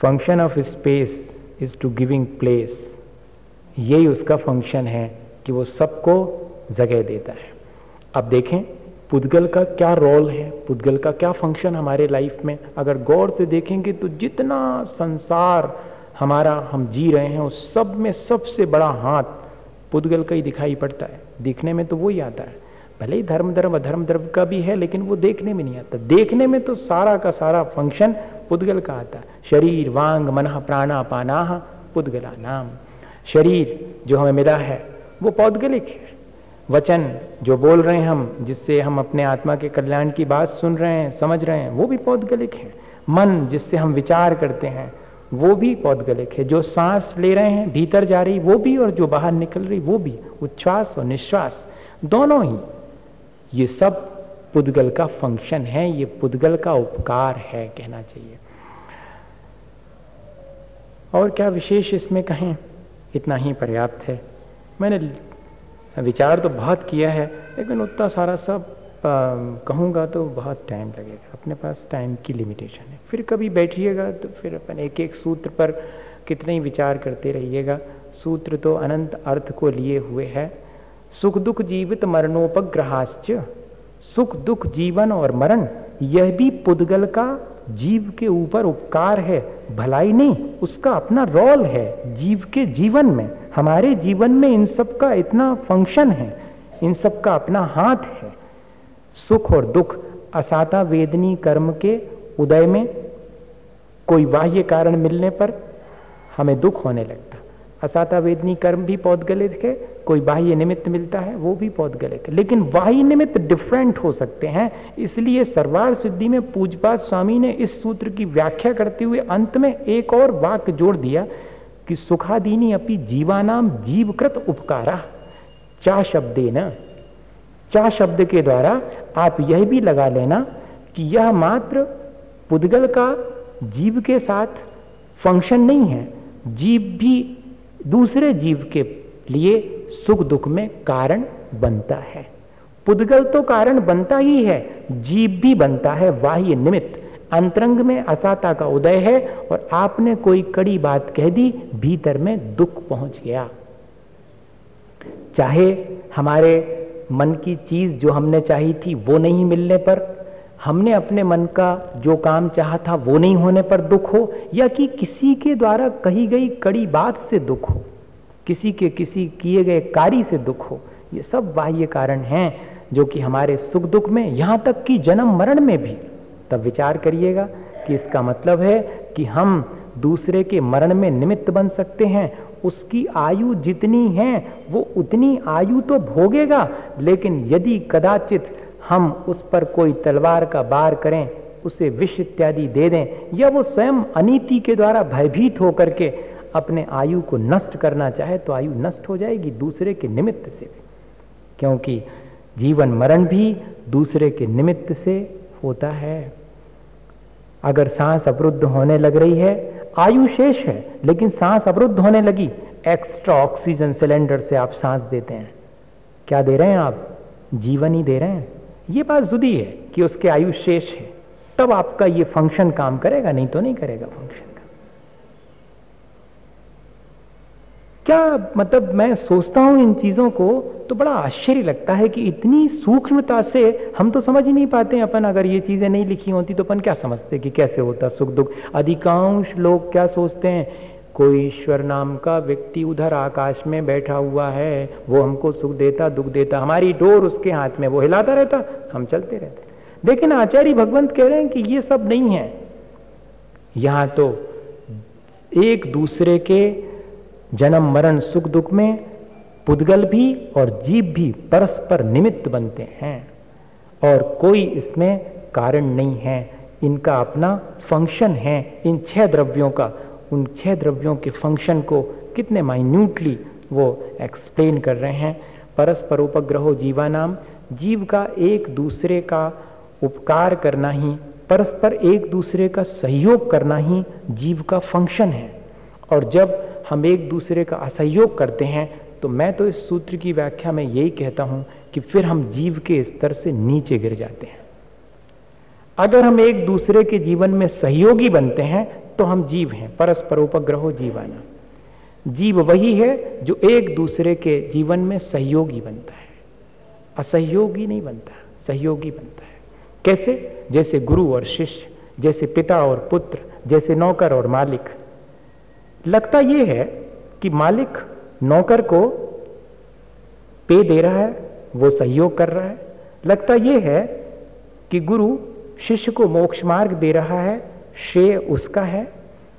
Function of space is to giving place यही उसका फ़ंक्शन है कि वो सबको जगह देता है। अब देखें, पुद्गल का क्या रोल है? पुद्गल का क्या फ़ंक्शन हमारे लाइफ में? अगर गौर से देखेंगे तो जितना संसार हमारा, हम जी रहे हैं, उस सब में सबसे बड़ा हाथ पुद्गल का ही दिखाई पड़ता है। दिखने में तो वही आता है। भले ही धर्म धर्म, अधर्म, धर्म का भी है, लेकिन वो देखने में नहीं आता। देखने में तो सारा का सारा फ़ंक्शन पुद्गल का आता है। शरीर, वांग, मन, प्राणा, पाना पुद्गला नाम। शरीर जो हमें मिला है, वो पौद्गलिक है। वचन जो बोल रहे हैं हम, जिससे हम अपने आत्मा के कल्याण की बात सुन रहे हैं, समझ रहे हैं, वो भी पौद्गलिक है। मन जिससे हम विचार करते हैं वो भी पौधगलिक है। जो सांस ले रहे हैं, भीतर जा रही, वो भी और जो बाहर निकल रही, वो भी। उच्छ्वास और निश्वास, दोनों ही। ये सब पुद्गल का फ़ंक्शन है, ये पुद्गल का उपकार है, कहना चाहिए। और क्या विशेष इसमें कहें? इतना ही पर्याप्त है। मैंने विचार तो बहुत किया है, लेकिन उतना सारा सब कहूँगा तो बहुत टाइम लगेगा। अपने पास टाइम की लिमिटेशन है। फिर कभी बैठिएगा तो फिर अपन एक एक सूत्र पर कितने ही विचार करते रहिएगा। सूत्र तो अनंत अर्थ को लिए हुए है। सुख दुख जीवित मरणोपग्रहाश्च। सुख दुख जीवन और मरण, यह भी पुद्गल का जीव के ऊपर उपकार है। भलाई नहीं, उसका अपना रोल है जीव के जीवन में। हमारे जीवन में इन सब का इतना फ़ंक्शन है, इन सब का अपना हाथ है। सुख और दुख, असाता वेदनी कर्म के उदय में कोई बाह्य कारण मिलने पर हमें दुख होने लगता। असाता वेदनी कर्म भी पौधगलित है, कोई बाह्य निमित्त मिलता है, वो भी पौधगलित है। लेकिन बाह्य निमित्त डिफरेंट हो सकते हैं, इसलिए सरवार सिद्धि में पूजपात स्वामी ने इस सूत्र की व्याख्या करते हुए अंत में एक और वाक्य जोड़ दिया कि सुखादीनी अपनी जीवानाम जीवकृत उपकारा, चा शब्दे न चा शब्द के द्वारा आप यह भी लगा लेना कि यह मात्र पुद्गल का जीव के साथ फ़ंक्शन नहीं है। जीव भी दूसरे जीव के लिए सुख दुख में कारण बनता है। पुद्गल तो कारण बनता ही है, जीव भी बनता है बाह्य निमित्त। अंतरंग में असाता का उदय है और आपने कोई कड़ी बात कह दी, भीतर में दुख पहुँच गया। चाहे हमारे मन की चीज़ जो हमने चाही थी वो नहीं मिलने पर हमने अपने मन का जो काम चाहा था वो नहीं होने पर दुख हो, या कि किसी के द्वारा कही गई कड़ी बात से दुख हो, किसी के किसी किए गए कार्य से दुख हो, ये सब बाह्य कारण हैं जो कि हमारे सुख दुख में, यहाँ तक कि जन्म मरण में भी। तब विचार करिएगा कि इसका मतलब है कि हम दूसरे के मरण में निमित्त बन सकते हैं, उसकी आयु जितनी है, वो उतनी आयु तो भोगेगा, लेकिन यदि कदाचित हम उस पर कोई तलवार का बार करें, उसे विष इत्यादि दे दें, या वो स्वयं अनीति के द्वारा भयभीत होकर के अपने आयु को नष्ट करना चाहे तो आयु नष्ट हो जाएगी दूसरे के निमित्त से क्योंकि जीवन मरण भी दूसरे के निमित्त से होता है। अगर सांस अवरुद्ध होने लग रही है, आयु शेष है, लेकिन सांस अवरुद्ध होने लगी एक्स्ट्रा ऑक्सीजन सिलेंडर से आप सांस देते हैं। क्या दे रहे हैं आप? जीवन ही दे रहे हैं। ये बात जुदी है कि उसके आयु शेष है। तब आपका ये फ़ंक्शन काम करेगा, नहीं तो नहीं करेगा फ़ंक्शन का क्या मतलब मैं सोचता हूँ इन चीज़ों को तो बड़ा आश्चर्य लगता है कि इतनी सूक्ष्मता से हम तो समझ ही नहीं पाते अपन, अगर ये चीज़ें नहीं लिखी होती तो अपन क्या समझते कि कैसे होता सुख दुख? अधिकांश लोग क्या सोचते हैं? कोई ईश्वर नाम का व्यक्ति उधर आकाश में बैठा हुआ है, वो हमको सुख देता, दुख देता। हमारी डोर उसके हाथ में, वो हिलाता रहता, हम चलते रहते। लेकिन आचार्य भगवंत कह रहे हैं कि ये सब नहीं है। यहाँ तो एक दूसरे के जन्म, मरण, सुख, दुख में पुद्गल भी और जीव भी परस्पर निमित्त बनते हैं और कोई इसमें कारण नहीं है। इनका अपना फ़ंक्शन है, इन छह द्रव्यों का। उन छह द्रव्यों के फ़ंक्शन को कितने माइन्यूटली वो एक्सप्लेन कर रहे हैं। परस्पर उपग्रहो जीवानाम, जीव का एक दूसरे का उपकार करना ही, परस्पर एक दूसरे का सहयोग करना ही जीव का फ़ंक्शन है। और जब हम एक दूसरे का असहयोग करते हैं तो मैं तो इस सूत्र की व्याख्या में यही कहता हूँ कि फिर हम जीव के स्तर से नीचे गिर जाते हैं। अगर हम एक दूसरे के जीवन में सहयोगी बनते हैं तो हम जीव हैं, परस्पर उपग्रहो जीवाना। जीव वही है जो एक दूसरे के जीवन में सहयोगी बनता है। असहयोगी नहीं बनता, सहयोगी बनता है। कैसे? जैसे गुरु और शिष्य, जैसे पिता और पुत्र, जैसे नौकर और मालिक। लगता यह है कि मालिक नौकर को पे दे रहा है, वो सहयोग कर रहा है। लगता यह है कि गुरु शिष्य को मोक्ष मार्ग दे रहा है श्रेय उसका है।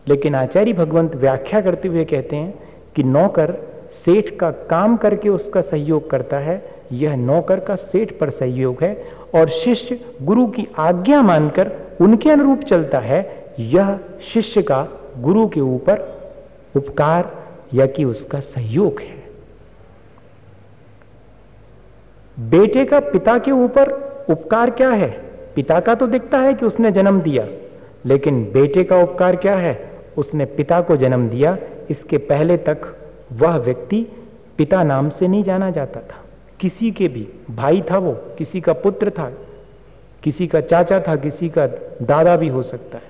लेकिन आचार्य भगवंत व्याख्या करते हुए कहते हैं कि नौकर सेठ का काम करके उसका सहयोग करता है। यह नौकर का सेठ पर सहयोग है और शिष्य गुरु की आज्ञा मानकर उनके अनुरूप चलता है। यह शिष्य का गुरु के ऊपर उपकार या कि उसका सहयोग है। बेटे का पिता के ऊपर उपकार क्या है? पिता का तो दिखता है कि उसने जन्म दिया। लेकिन बेटे का उपकार क्या है? उसने पिता को जन्म दिया, इसके पहले तक वह व्यक्ति पिता नाम से नहीं जाना जाता था। किसी के भी भाई था वो, किसी का पुत्र था, किसी का चाचा था, किसी का दादा भी हो सकता है।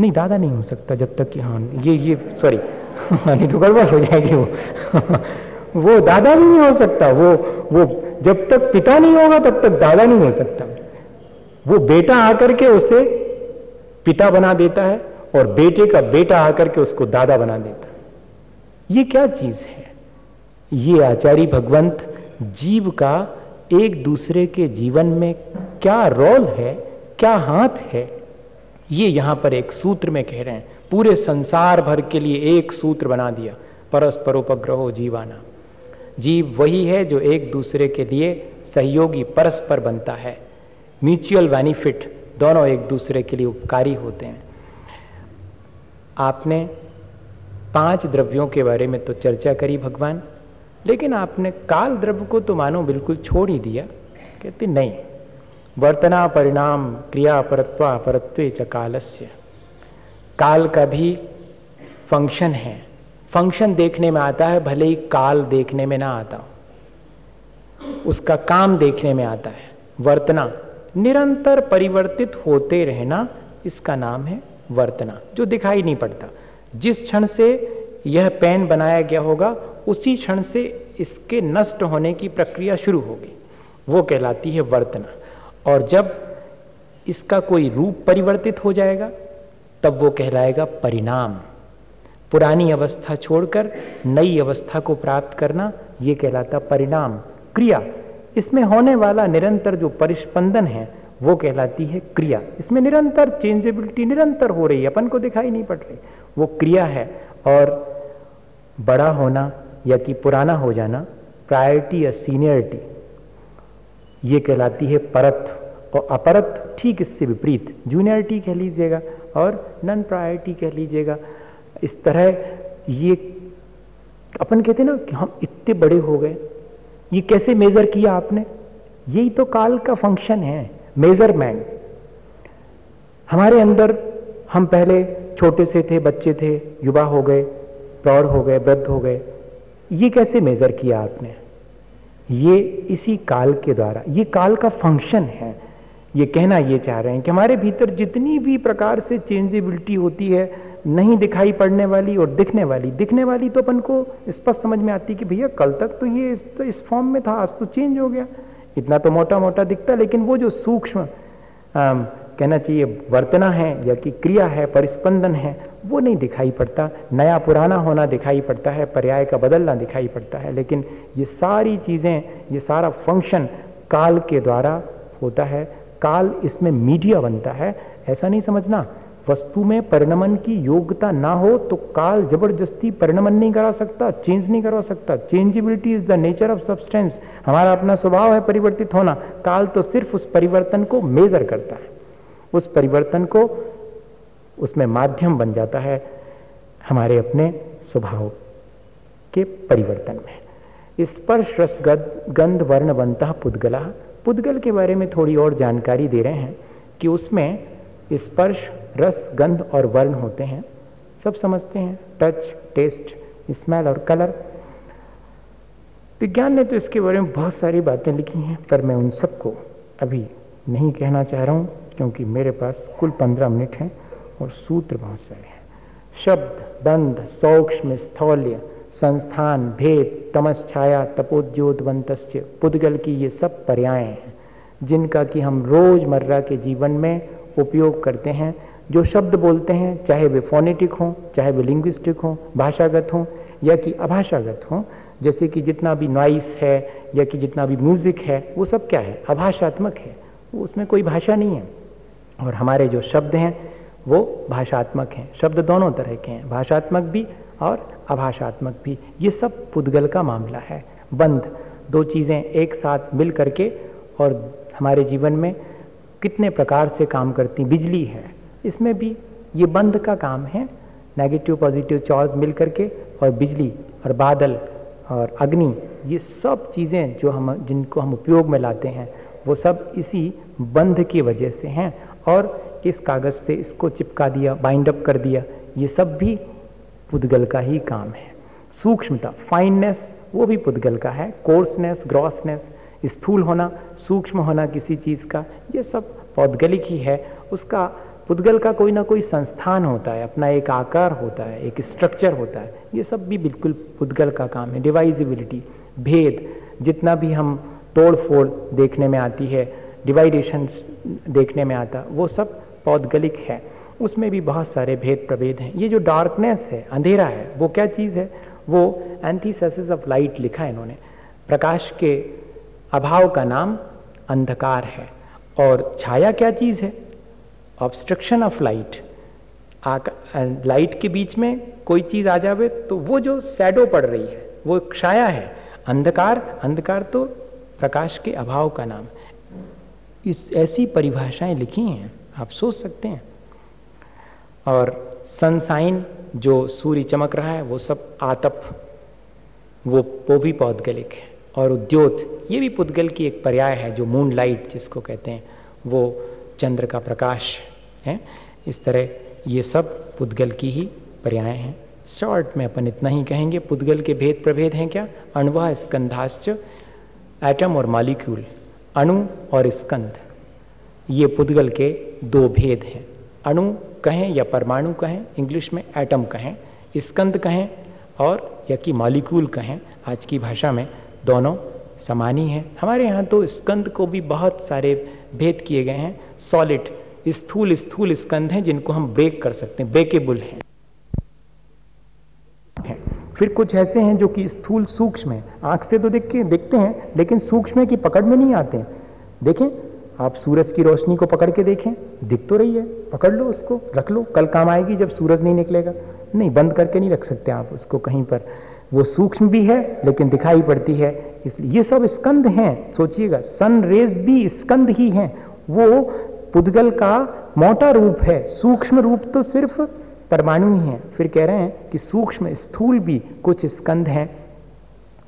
नहीं, दादा नहीं हो सकता जब तक कि हाँ ये ये सॉरी नहीं तो गड़बड़ हो जाएगी वो। वो दादा भी नहीं हो सकता, वो वो जब तक पिता नहीं होगा तब तक दादा नहीं हो सकता। वो बेटा आकर के उसे पिता बना देता है और बेटे का बेटा आकर के उसको दादा बना देता है। ये क्या चीज़ है? ये आचार्य भगवंत जीव का एक दूसरे के जीवन में क्या रोल है, क्या हाथ है? ये यहाँ पर एक सूत्र में कह रहे हैं। पूरे संसार भर के लिए एक सूत्र बना दिया। परस्पर उपग्रहो जीवाना। जीव वही है जो एक दूसरे के लिए सहयोगी परस्पर बनता है। म्यूचुअल बेनिफिट दोनों एक दूसरे के लिए उपकारी होते हैं। आपने पाँच द्रव्यों के बारे में तो चर्चा करी भगवान, लेकिन आपने काल द्रव्य को तो मानो बिल्कुल छोड़ ही दिया। कहते, नहीं, वर्तना परिणाम क्रिया परत्वा परत्वे च कालस्य। काल का भी फ़ंक्शन है। फ़ंक्शन देखने में आता है, भले ही काल देखने में ना आता उसका काम देखने में आता है। वर्तना निरंतर परिवर्तित होते रहना इसका नाम है वर्तना, जो दिखाई नहीं पड़ता। जिस क्षण से यह पेन बनाया गया होगा, उसी क्षण से इसके नष्ट होने की प्रक्रिया शुरू होगी। वो कहलाती है वर्तना। और जब इसका कोई रूप परिवर्तित हो जाएगा, तब वो कहलाएगा परिणाम। पुरानी अवस्था छोड़कर नई अवस्था को प्राप्त करना, ये कहलाता परिणाम। क्रिया इसमें होने वाला निरंतर जो परिस्पंदन है, वो कहलाती है क्रिया। इसमें निरंतर चेंजेबिलिटी निरंतर हो रही है, अपन को दिखाई नहीं पड़ रही। वो क्रिया है और बड़ा होना या कि पुराना हो जाना प्रायोरिटी या सीनियरिटी ये कहलाती है परत। और अपरत ठीक इससे विपरीत जूनियरिटी कह लीजिएगा और नन प्रायोरिटी कह लीजिएगा। इस तरह ये, अपन कहते ना कि हम इतने बड़े हो गए ये कैसे मेजर किया आपने? यही तो काल का फ़ंक्शन है मेज़रमेंट हमारे अंदर हम पहले छोटे से थे, बच्चे थे, युवा हो गए, प्रौढ़ हो गए, वृद्ध हो गए. ये कैसे मेजर किया आपने? ये इसी काल के द्वारा, ये काल का फ़ंक्शन है. ये कहना ये चाह रहे हैं कि हमारे भीतर जितनी भी प्रकार से चेंजेबिलिटी होती है नहीं दिखाई पड़ने वाली और दिखने वाली। दिखने वाली तो अपन को स्पष्ट समझ में आती कि भैया कल तक तो ये इस, तो इस फॉर्म में था आज तो चेंज हो गया। इतना तो मोटा मोटा दिखता लेकिन वो जो सूक्ष्म कहना चाहिए वर्तना है या कि क्रिया है परिस्पंदन है वो नहीं दिखाई पड़ता। नया पुराना होना दिखाई पड़ता है पर्याय का बदलना दिखाई पड़ता है लेकिन ये सारी चीज़ें ये सारा फ़ंक्शन काल के द्वारा होता है। काल इसमें मीडिया बनता है। ऐसा नहीं समझना। वस्तु में परिणमन की योग्यता ना हो तो काल ज़बरदस्ती परिणमन नहीं करा सकता चेंज नहीं करवा सकता। Changeability is the nature of substance हमारा अपना स्वभाव है परिवर्तित होना। काल तो सिर्फ़ उस परिवर्तन को मेजर करता है। उस परिवर्तन को उसमें माध्यम बन जाता है हमारे अपने स्वभाव के परिवर्तन में। स्पर्श रस गंध, वर्ण बनता पुद्गला। पुद्गल के बारे में थोड़ी और जानकारी दे रहे हैं कि उसमें स्पर्श रस, गंध और वर्ण होते हैं। सब समझते हैं। टच टेस्ट स्मेल और कलर विज्ञान ने तो इसके बारे में बहुत सारी बातें लिखी हैं, पर मैं उन सबको अभी नहीं कहना चाह रहा हूँ, क्योंकि मेरे पास कुल पंद्रह मिनट हैं और सूत्र बहुत सारे हैं। शब्द, बंध, सौक्ष्म, स्थौल्य, संस्थान, भेद, तमस, छाया तपोद्योतवंत पुद्गल की ये सब पर्याय हैं, जिनका कि हम रोज़मर्रा के जीवन में उपयोग करते हैं जो शब्द बोलते हैं, चाहे वे फोनेटिक हों, चाहे वे लिंग्विस्टिक हों, भाषागत हों, या कि अभाषागत हों, जैसे कि जितना भी नॉइस है, या कि जितना भी म्यूज़िक है, वो सब क्या है? अभाषात्मक है। उसमें कोई भाषा नहीं है। और हमारे जो शब्द हैं, वो भाषात्मक हैं। शब्द दोनों तरह के हैं। भाषात्मक भी और अभाषात्मक भी। ये सब पुद्गल का मामला है। बंध दो चीज़ें एक साथ मिल करके और हमारे जीवन में कितने प्रकार से काम करती, बिजली है। इसमें भी ये बंध का काम है नेगेटिव पॉजिटिव चार्ज मिल करके और बिजली और बादल और अग्नि, ये सब चीज़ें जो हम, जिनको हम उपयोग में लाते हैं, वो सब इसी बंध की वजह से हैं और इस कागज़ से इसको चिपका दिया बाइंड अप कर दिया, ये सब भी पुद्गल का ही काम है। सूक्ष्मता फाइननेस वो भी पुद्गल का है। कोर्सनेस ग्रॉसनेस स्थूल होना, सूक्ष्म होना किसी चीज़ का, ये सब पौद्गलिक ही है। उसका पुद्गल का कोई ना कोई संस्थान होता है, अपना एक आकार होता है, एक स्ट्रक्चर होता है। ये सब भी बिल्कुल पुद्गल का काम है। डिवाइजिबिलिटी भेद, जितना भी हम तोड़ फोड़ देखने में आती है डिवाइडेशन देखने में आता, वो सब पौदगलिक है। उसमें भी बहुत सारे भेद प्रभेद हैं। ये जो डार्कनेस है, अंधेरा है, वो क्या चीज़ है? वो एंथीसेसिस ऑफ़ लाइट लिखा है इन्होंने। प्रकाश के अभाव का नाम अंधकार है। और छाया क्या चीज़ है? ऑब्स्ट्रक्शन ऑफ़ लाइट लाइट के बीच में कोई चीज़ आ जावे तो वो जो सैडो पड़ रही है, वो छाया है। अंधकार अंधकार तो प्रकाश के अभाव का नाम इस, ऐसी परिभाषाएँ लिखी हैं, आप सोच सकते हैं। और सनसाइन जो सूर्य चमक रहा है, वो सब आतप, वो वो भी पौदगलिक है। और उद्योत, ये भी पुद्गल की एक पर्याय है, जो मून लाइट जिसको कहते हैं, वो चंद्र का प्रकाश है। इस तरह ये सब पुद्गल की ही पर्याय हैं। शॉर्ट में अपन इतना ही कहेंगे, पुद्गल के भेद प्रभेद हैं क्या? अणुवा स्कंधाश्च एटम और मालिक्यूल अणु और स्कंद ये पुद्गल के दो भेद हैं। अणु कहें या परमाणु कहें इंग्लिश में एटम कहें स्कंद कहें, और या कि मालिक्यूल कहें, आज की भाषा में दोनों समान ही हैं। हमारे यहाँ तो स्कंद को भी बहुत सारे भेद किए गए हैं। सॉलिड स्थूल स्थूल स्कंद हैं जिनको हम ब्रेक कर सकते हैं ब्रेकेबल हैं। फिर कुछ ऐसे हैं जो कि स्थूल सूक्ष्म है। आँख से तो देख के देखते हैं, लेकिन सूक्ष्म की पकड़ में नहीं आते देखें, आप सूरज की रोशनी को पकड़ के देखें, दिख तो रही है, पकड़ लो उसको, रख लो, कल काम आएगी जब सूरज नहीं निकलेगा। नहीं, बंद करके नहीं रख सकते आप उसको कहीं पर। वो सूक्ष्म भी है, लेकिन दिखाई पड़ती है। इसलिए ये सब स्कंद हैं, सोचिएगा सन रेज भी स्कंद ही हैं। वो पुद्गल का मोटा रूप है, सूक्ष्म रूप तो सिर्फ़ परमाणु ही है। फिर कह रहे हैं कि सूक्ष्म स्थूल भी कुछ स्कंद हैं,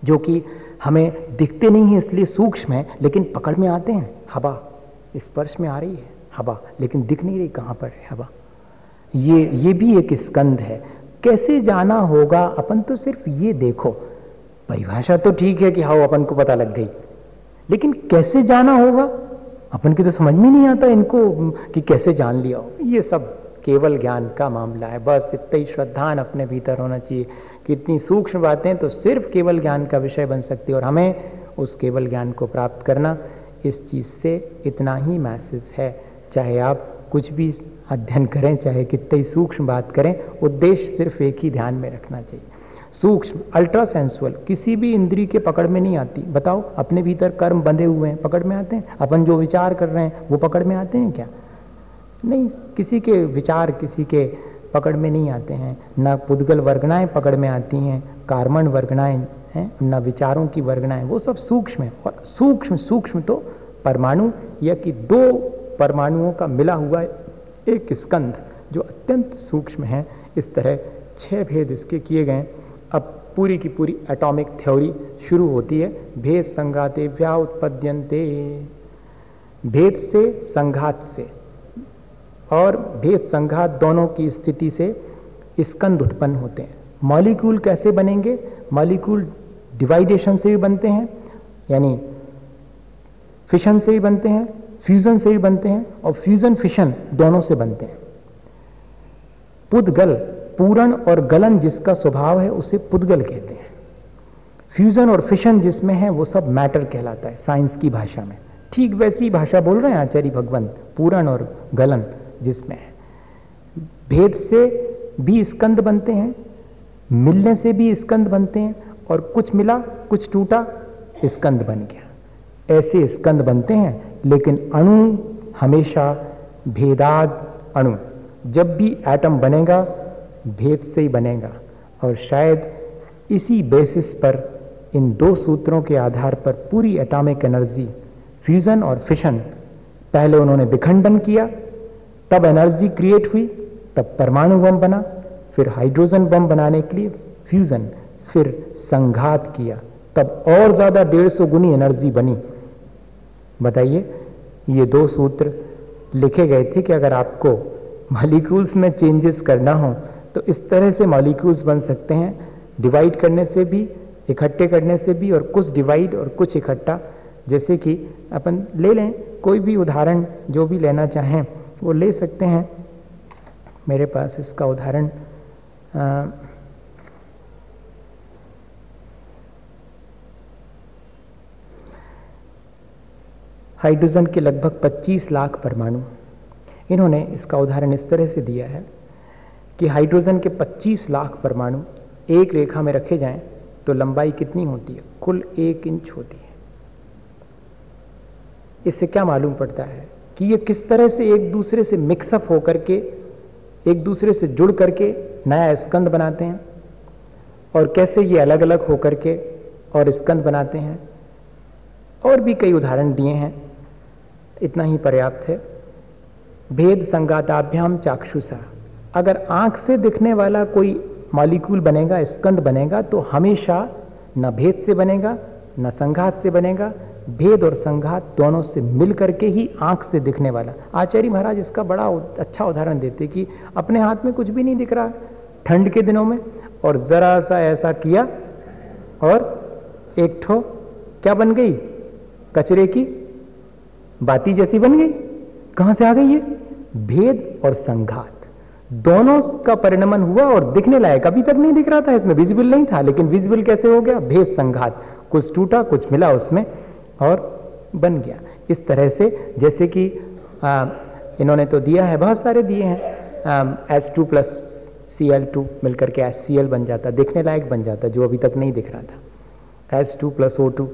जो कि हमें दिखते नहीं है, इसलिए सूक्ष्म है, लेकिन पकड़ में आते हैं। हवा स्पर्श में आ रही है, हवा, लेकिन दिख नहीं रही, कहाँ पर है हवा? ये ये भी एक स्कंद है। कैसे जाना होगा? अपन तो सिर्फ़ ये देखो। परिभाषा तो ठीक है कि हाँ अपन को पता लग गई। लेकिन कैसे जाना होगा? अपन की तो समझ में नहीं आता इनको कि कैसे जान लिया हो। ये सब केवल ज्ञान का मामला है। बस इतना ही श्रद्धान अपने भीतर होना चाहिए कितनी सूक्ष्म बातें तो सिर्फ़ केवल ज्ञान का विषय बन सकती है और हमें उस केवल ज्ञान को प्राप्त करना इस चीज़ से इतना ही मैसेज है। चाहे आप कुछ भी अध्ययन करें, चाहे कितने ही सूक्ष्म बात करें, उद्देश्य सिर्फ़ एक ही ध्यान में रखना चाहिए। सूक्ष्म अल्ट्रा सेंसुअल किसी भी इंद्री के पकड़ में नहीं आती। बताओ, अपने भीतर कर्म बंधे हुए हैं, पकड़ में आते हैं? अपन जो विचार कर रहे हैं, वो पकड़ में आते हैं क्या? नहीं, किसी के विचार किसी के पकड़ में नहीं आते हैं। न पुद्गल वर्गणाएँ पकड़ में आती हैं, कार्मण वर्गणाएँ हैं, न विचारों की वर्गणाएँ वो सब सूक्ष्म है। और सूक्ष्म सूक्ष्म तो परमाणु, या कि दो परमाणुओं का मिला हुआ एक स्कंध, जो अत्यंत सूक्ष्म है। इस तरह छह भेद इसके किए गए पूरी की पूरी एटॉमिक थ्योरी शुरू होती है। भेद संघाते व्या उत्पद्यंते भेद से, संघात से। और भेद संघात दोनों की स्थिति से स्कंद उत्पन्न होते हैं। मॉलिक्यूल कैसे बनेंगे? मॉलिक्यूल डिवाइडेशन से भी बनते हैं, यानी फिशन से भी बनते हैं फ्यूजन से भी बनते हैं और फ्यूजन फिशन दोनों से बनते हैं। पुद्गल पूरण और गलन जिसका स्वभाव है, उसे पुद्गल कहते हैं। फ्यूजन और फिशन जिसमें है, वो सब मैटर कहलाता है साइंस की भाषा में। ठीक वैसी भाषा बोल रहे हैं आचार्य भगवंत पूरण और गलन जिसमें है। भेद से भी स्कंद बनते हैं, मिलने से भी स्कंद बनते हैं, और कुछ मिला, कुछ टूटा, स्कंद बन गया। ऐसे स्कंद बनते हैं, लेकिन अणु हमेशा भेदाद अणु। जब भी एटम बनेगा भेद से ही बनेगा। और शायद इसी बेसिस पर, इन दो सूत्रों के आधार पर पूरी एटॉमिक एनर्जी फ्यूजन और फिशन पहले उन्होंने विखंडन किया, तब एनर्जी क्रिएट हुई, तब परमाणु बम बना, फिर हाइड्रोजन बम बनाने के लिए फ्यूजन फिर संघात किया, तब और ज़्यादा डेढ़ सौ गुनी एनर्जी बनी। बताइए, ये दो सूत्र लिखे गए थे कि अगर आपको मॉलिक्यूल्स में चेंजेस करना हो तो इस तरह से मॉलिक्यूल्स बन सकते हैं डिवाइड करने से भी, इकट्ठे करने से भी, और कुछ डिवाइड और कुछ इकट्ठा। जैसे कि अपन ले लें, कोई भी उदाहरण जो भी लेना चाहें, वो ले सकते हैं। मेरे पास इसका उदाहरण हाइड्रोजन के लगभग 25 लाख परमाणु। इन्होंने इसका उदाहरण इस तरह से दिया है। कि हाइड्रोजन के 25 लाख परमाणु एक रेखा में रखे जाएँ तो लंबाई कितनी होती है? कुल एक इंच होती है। इससे क्या मालूम पड़ता है कि ये किस तरह से एक दूसरे से मिक्सअप होकर के एक दूसरे से जुड़ करके नया स्कंद बनाते हैं और कैसे ये अलग अलग होकर के और स्कंद बनाते हैं। और भी कई उदाहरण दिए हैं। इतना ही पर्याप्त है। भेद संगाताभ्याम चाक्षुषा। अगर आँख से दिखने वाला कोई मॉलिक्यूल बनेगा, स्कंद बनेगा तो हमेशा न भेद से बनेगा, न संघात से बनेगा। भेद और संघात दोनों से मिल करके ही आँख से दिखने वाला। आचार्य महाराज इसका बड़ा अच्छा उदाहरण देते कि अपने हाथ में कुछ भी नहीं दिख रहा, ठंड के दिनों में, और जरा सा ऐसा किया, और एक ठो क्या बन गई? कचरे की बाती जैसी बन गई? कहाँ से आ गई ये? भेद और संघात। दोनों का परिणमन हुआ और दिखने लायक अभी तक नहीं दिख रहा था इसमें विजिबल नहीं था लेकिन विजिबल कैसे हो गया? भेद संघात। कुछ टूटा कुछ मिला उसमें और बन गया। इस तरह से जैसे कि आ, इन्होंने तो दिया है बहुत सारे दिए हैं। S two plus C L two मिलकर के एस सी एल बन जाता दिखने लायक बन जाता जो अभी तक नहीं दिख रहा था। S two plus O two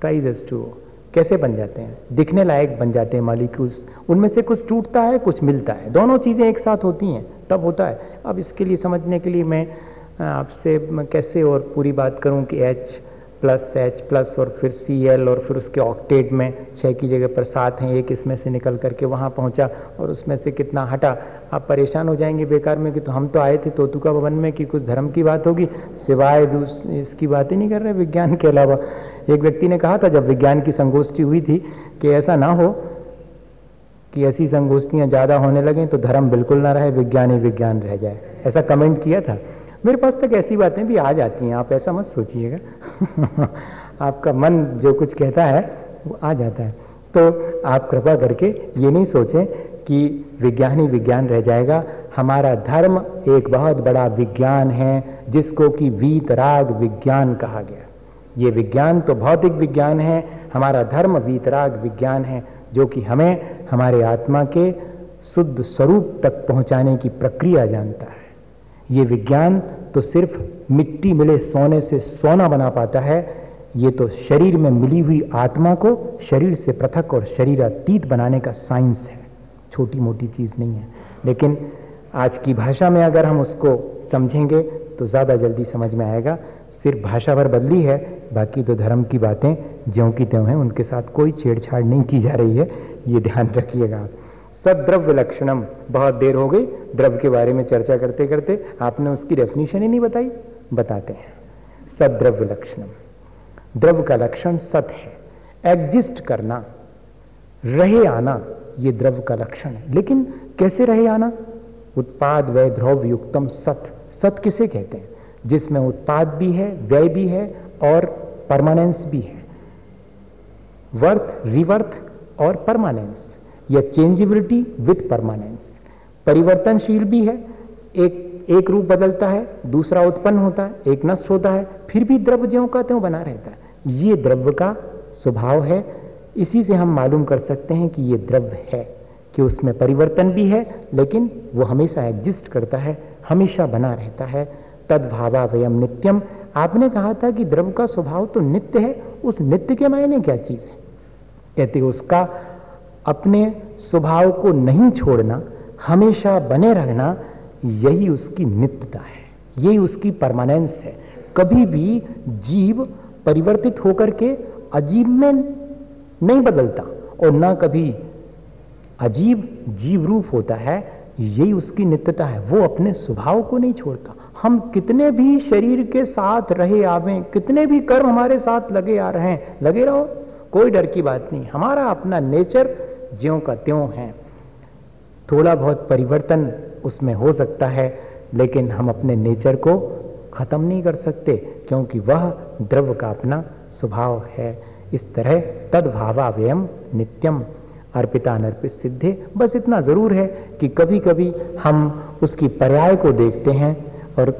tries S two O कैसे बन जाते हैं? दिखने लायक बन जाते हैं मॉलिक्यूल्स उनमें से कुछ टूटता है, कुछ मिलता है। दोनों चीज़ें एक साथ होती हैं, तब होता है। अब इसके लिए समझने के लिए मैं आपसे कैसे और पूरी बात करूँ कि एच प्लस एच प्लस और फिर सी एल और फिर उसके ऑक्टेट में छः की जगह पर सात हैं, एक इसमें से निकल करके वहाँ पहुँचा और उसमें से कितना हटा, आप परेशान हो जाएँगे बेकार में कि तो हम तो आए थे तोतुका भवन में कि कुछ धर्म की बात होगी, सिवाय इसकी बात ही नहीं कर रहे विज्ञान के अलावा। एक व्यक्ति ने कहा था, जब विज्ञान की संगोष्ठी हुई थी, कि ऐसा ना हो कि ऐसी संगोष्ठियाँ ज़्यादा होने लगें तो धर्म बिल्कुल ना रहे, विज्ञान ही विज्ञान रह जाए। ऐसा कमेंट किया था। मेरे पास तक ऐसी बातें भी आ जाती हैं, आप ऐसा मत सोचिएगा। आपका मन जो कुछ कहता है, वो आ जाता है। तो आप कृपा करके ये नहीं सोचें कि विज्ञान ही विज्ञान रह जाएगा। हमारा धर्म एक बहुत बड़ा विज्ञान है, जिसको कि वीतराग विज्ञान कहा गया। ये विज्ञान तो भौतिक विज्ञान है, हमारा धर्म वीतराग विज्ञान है, जो कि हमें, हमारे आत्मा के शुद्ध स्वरूप तक पहुँचाने की प्रक्रिया जानता है। ये विज्ञान तो सिर्फ़ मिट्टी मिले सोने से सोना बना पाता है, ये तो शरीर में मिली हुई आत्मा को शरीर से पृथक और शरीर अतीत बनाने का साइंस है। छोटी मोटी चीज़ नहीं है। लेकिन आज की भाषा में अगर हम उसको समझेंगे तो ज़्यादा जल्दी समझ में आएगा। सिर्फ़ भाषा भर बदली है, बाकी तो धर्म की बातें, ज्यों की त्यों हैं, उनके साथ कोई छेड़छाड़ नहीं की जा रही है, ये ध्यान रखिएगा आप। सद्रव्य लक्षणम, बहुत देर हो गई, द्रव्य के बारे में चर्चा करते करते आपने उसकी डेफिनेशन ही नहीं बताई, बताते हैं। सद्रव्य लक्षणम, द्रव्य का लक्षण सत है। एग्जिस्ट करना, रहे आना, ये द्रव्य का लक्षण है। लेकिन कैसे रहे आना? उत्पाद व्यय ध्रुव युक्तम, सत। सत किसे कहते हैं? जिसमें उत्पाद भी है, व्यय भी है और परमानेंस भी है। वर्थ रिवर्थ और परमानेंस या चेंजेबिलिटी विथ परमानेंस परिवर्तनशील भी है, एक एक रूप बदलता है, दूसरा उत्पन्न होता है, एक नष्ट होता है, फिर भी द्रव्य ज्यों का त्यों बना रहता है। ये द्रव्य का स्वभाव है। इसी से हम मालूम कर सकते हैं कि ये द्रव्य है कि उसमें परिवर्तन भी है, लेकिन वो हमेशा एग्जिस्ट करता है, हमेशा बना रहता है। तद भावा वयम नित्यम आपने कहा था कि द्रव्य का स्वभाव तो नित्य है, उस नित्य के मायने क्या चीज़ है? कहते उसका अपने स्वभाव को नहीं छोड़ना, हमेशा बने रहना, यही उसकी नित्यता है, यही उसकी परमानेंस है। कभी भी जीव परिवर्तित होकर के अजीब में नहीं बदलता, और ना कभी अजीब जीव रूप होता है, यही उसकी नित्यता है, वो अपने स्वभाव को नहीं छोड़ता। हम कितने भी शरीर के साथ रहे आवे, कितने भी कर्म हमारे साथ लगे आ रहे हैं, लगे रहो, कोई डर की बात नहीं। हमारा अपना नेचर ज्यो का त्यों है। थोड़ा बहुत परिवर्तन उसमें हो सकता है, लेकिन हम अपने नेचर को खत्म नहीं कर सकते, क्योंकि वह द्रव्य का अपना स्वभाव है। इस तरह तदभावाव्ययम नित्यम अर्पिता अनर्पित सिद्धे। बस इतना ज़रूर है कि कभी कभी हम उसकी पर्याय को देखते हैं और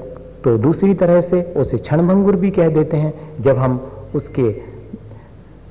तो दूसरी तरह से उसे क्षणभंगुर भी कह देते हैं। जब हम उसके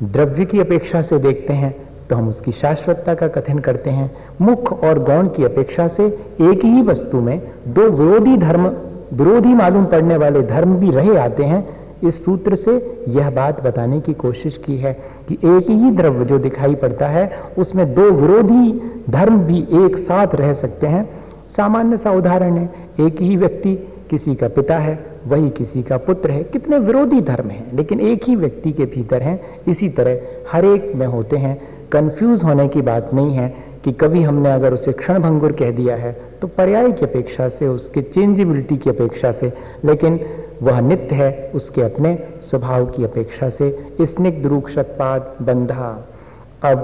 द्रव्य की अपेक्षा से देखते हैं तो हम उसकी शाश्वतता का कथन करते हैं। मुख और गौण की अपेक्षा से एक ही वस्तु में दो विरोधी धर्म, विरोधी मालूम पड़ने वाले धर्म भी रहे आते हैं। इस सूत्र से यह बात बताने की कोशिश की है कि एक ही द्रव्य जो दिखाई पड़ता है, उसमें दो विरोधी धर्म भी एक साथ रह सकते हैं। सामान्य सा उदाहरण है, एक ही व्यक्ति किसी का पिता है, वही किसी का पुत्र है। कितने विरोधी धर्म हैं, लेकिन एक ही व्यक्ति के भीतर हैं। इसी तरह हर एक में होते हैं। कंफ्यूज होने की बात नहीं है कि कभी हमने अगर उसे क्षण भंगुर कह दिया है तो पर्याय की अपेक्षा से, उसके चेंजेबिलिटी की अपेक्षा से, लेकिन वह नित्य है, उसके अपने स्वभाव की अपेक्षा से। स्निग्ध रूप शतपात बंधा। अब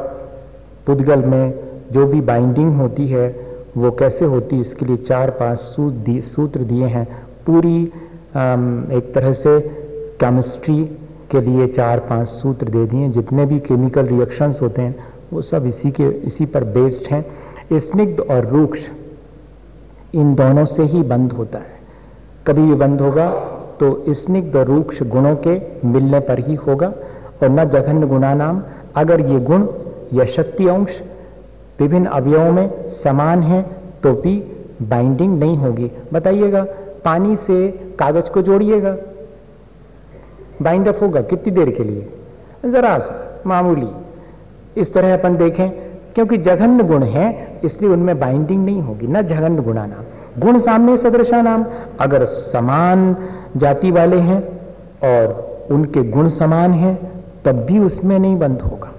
पुद्गल में जो भी बाइंडिंग होती है वो कैसे होती, इसके लिए चार पाँच सूत्र दिए सूत्र दिए हैं। पूरी एक तरह से केमिस्ट्री के लिए चार पाँच सूत्र दे दिए जितने भी केमिकल रिएक्शंस होते हैं, वो सब इसी के, इसी पर बेस्ड हैं। स्निग्ध और रूक्ष, इन दोनों से ही बंद होता है। कभी भी बंद होगा तो स्निग्ध और रूक्ष गुणों के मिलने पर ही होगा। और न जघन्य गुणा नाम अगर ये गुण या शक्ति अंश विभिन्न अवयवों में समान है तो भी बाइंडिंग नहीं होगी। बताइएगा, पानी से कागज़ को जोड़िएगा। बाइंड अप होगा कितनी देर के लिए? जरा सा, मामूली। इस तरह अपन देखें, क्योंकि जघन्य गुण है, इसलिए उनमें बाइंडिंग नहीं होगी, ना जघन्य गुणा नाम गुण सामने सदृशा नाम अगर समान जाति वाले हैं और उनके गुण समान हैं, तब भी उसमें नहीं बंद होगा।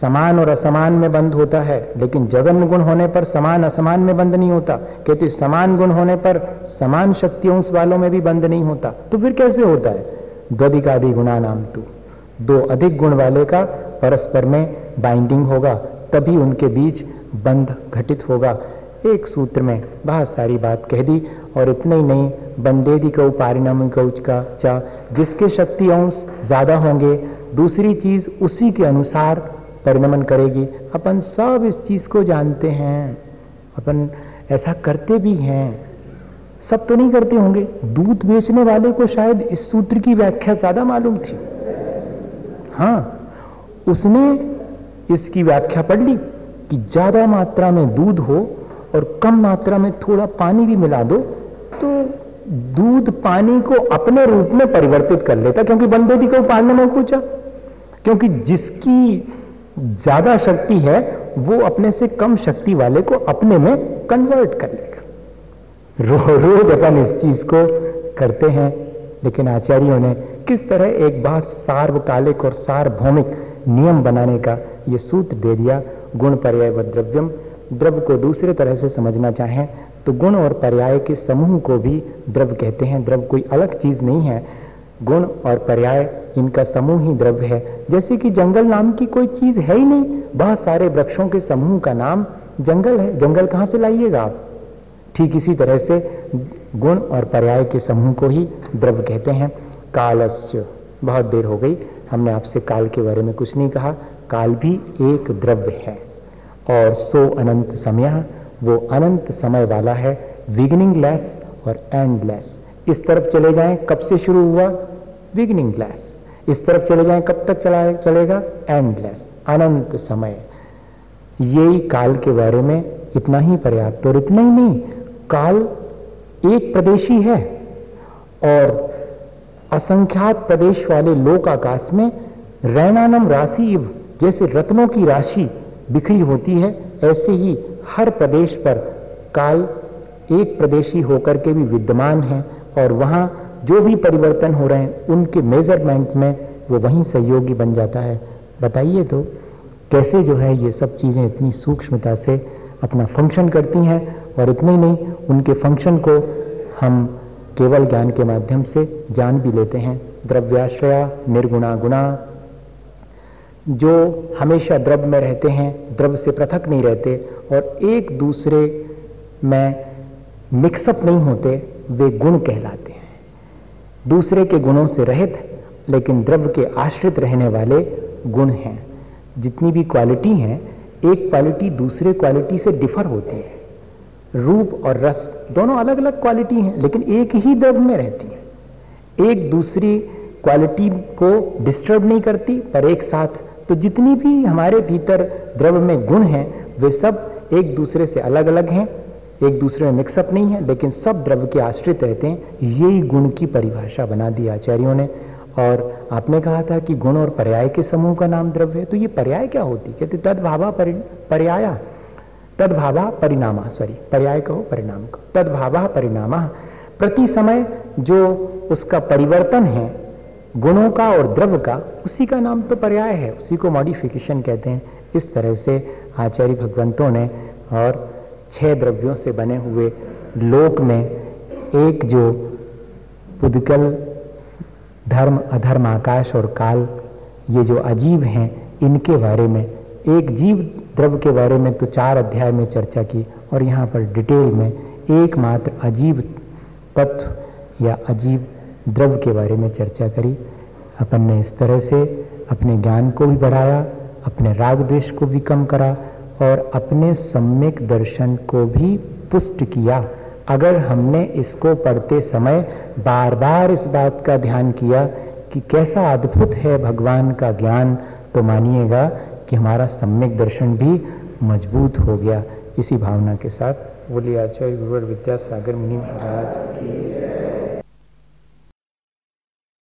समान और असमान में बंद होता है, लेकिन जगन गुण होने पर समान असमान में बंद नहीं होता। कहते समान गुण होने पर समान शक्तियों वालों में भी बंद नहीं होता। तो फिर कैसे होता है? द्वधिकादि गुणा नाम तू। दो अधिक गुण वाले का परस्पर में बाइंडिंग होगा, तभी उनके बीच बंध घटित होगा। एक सूत्र में बहुत सारी बात कह दी, और इतने ही नहीं, बंदेदी कौ पारिणामिक का चा, जिसके शक्ति अंश ज़्यादा होंगे, दूसरी चीज़ उसी के अनुसार परिणमन करेगी। अपन सब इस चीज़ को जानते हैं। अपन ऐसा करते भी हैं। सब तो नहीं करते होंगे। दूध बेचने वाले को शायद इस सूत्र की व्याख्या ज़्यादा मालूम थी। हाँ उसने इसकी व्याख्या पढ़ ली कि ज़्यादा मात्रा में दूध हो और कम मात्रा में थोड़ा पानी भी मिला दो तो दूध पानी को अपने रूप में परिवर्तित कर लेता, क्योंकि बंदोदी को पालने में पूछा। क्योंकि जिसकी ज़्यादा शक्ति है वो अपने से कम शक्ति वाले को अपने में कन्वर्ट कर लेगा। रो, रोज अपन इस चीज़ को करते हैं लेकिन आचार्यों ने किस तरह एक बात सार्वकालिक और सार्वभौमिक नियम बनाने का ये सूत्र दे दिया? गुण पर्याय व द्रव्यम। द्रव्य को दूसरे तरह से समझना चाहें तो गुण और पर्याय के समूह को भी द्रव्य कहते हैं। द्रव्य कोई अलग चीज़ नहीं है। गुण और पर्याय इनका समूह ही द्रव्य है। जैसे कि जंगल नाम की कोई चीज़ है ही नहीं, बहुत सारे वृक्षों के समूह का नाम जंगल है। जंगल कहाँ से लाइएगा आप? ठीक इसी तरह से गुण और पर्याय के समूह को ही द्रव्य कहते हैं। कालस्य। बहुत देर हो गई, हमने आपसे काल के बारे में कुछ नहीं कहा। काल भी एक द्रव्य है। और सो अनंत समय, वो अनंत समय वाला है। बिगिनिंग लेस और एंड लेस इस तरफ़ चले जाएँ, कब से शुरू हुआ? बिगिनिंग लेस इस तरफ़ चले जाएँ, कब तक चला चलेगा? एंडलेस अनंत समय। यही काल के बारे में इतना ही पर्याप्त और इतना ही नहीं, काल एक प्रदेशी है और असंख्यात प्रदेश वाले लोक आकाश में रैनानम राशि, जैसे रत्नों की राशि बिखरी होती है, ऐसे ही हर प्रदेश पर काल एक प्रदेशी होकर के भी विद्यमान है। और वहाँ जो भी परिवर्तन हो रहे हैं, उनके मेज़रमेंट में वो वहीं सहयोगी बन जाता है। बताइए तो कैसे जो है ये सब चीज़ें इतनी सूक्ष्मता से अपना फ़ंक्शन करती हैं? और इतने ही नहीं, उनके फ़ंक्शन को हम केवल ज्ञान के माध्यम से जान भी लेते हैं। द्रव्याश्रया निर्गुणा गुणा। जो हमेशा द्रव्य में रहते हैं, द्रव्य से पृथक नहीं रहते, और एक दूसरे में मिक्सअप नहीं होते, वे गुण कहलाते हैं। दूसरे के गुणों से रहित, लेकिन द्रव्य के आश्रित रहने वाले गुण हैं। जितनी भी क्वालिटी हैं, एक क्वालिटी दूसरे क्वालिटी से डिफर होती है। रूप और रस दोनों अलग अलग क्वालिटी हैं, लेकिन एक ही द्रव्य में रहती है। एक दूसरी क्वालिटी को डिस्टर्ब नहीं करती, पर एक साथ तो जितनी भी हमारे भीतर द्रव्य में गुण हैं, वे सब एक दूसरे से अलग अलग हैं। एक दूसरे में मिक्सअप नहीं है, लेकिन सब द्रव्य के आश्रित रहते हैं। यही गुण की परिभाषा बना दी आचार्यों ने। और आपने कहा था कि गुण और पर्याय के समूह का नाम द्रव्य है तो ये पर्याय क्या होती? कहते, तदभावा पर्याया, तदभावा परिणामा सॉरी पर्याय कहो, परिणाम कहो। तदभावा परिणामा, प्रति समय जो उसका परिवर्तन है, गुणों का और द्रव्य का, उसी का नाम तो पर्याय है। उसी को मॉडिफिकेशन कहते हैं। इस तरह से आचार्य भगवंतों ने और छह द्रव्यों से बने हुए लोक में एक जो पुदकल धर्म, अधर्म, आकाश और काल, ये जो अजीब हैं, इनके बारे में, एक जीव द्रव्य के बारे में तो चार अध्याय में चर्चा की और यहाँ पर डिटेल में एकमात्र अजीब तत्व या अजीब द्रव्य के बारे में चर्चा करी। अपन ने इस तरह से अपने ज्ञान को भी बढ़ाया, अपने राग द्वेष को भी कम करा और अपने सम्यक दर्शन को भी पुष्ट किया। अगर हमने इसको पढ़ते समय बार बार इस बात का ध्यान किया कि कैसा अद्भुत है भगवान का ज्ञान तो मानिएगा कि हमारा सम्यक दर्शन भी मज़बूत हो गया। इसी भावना के साथ बोलिए आचार्य गुरुवर विद्यासागर मुनि महाराज की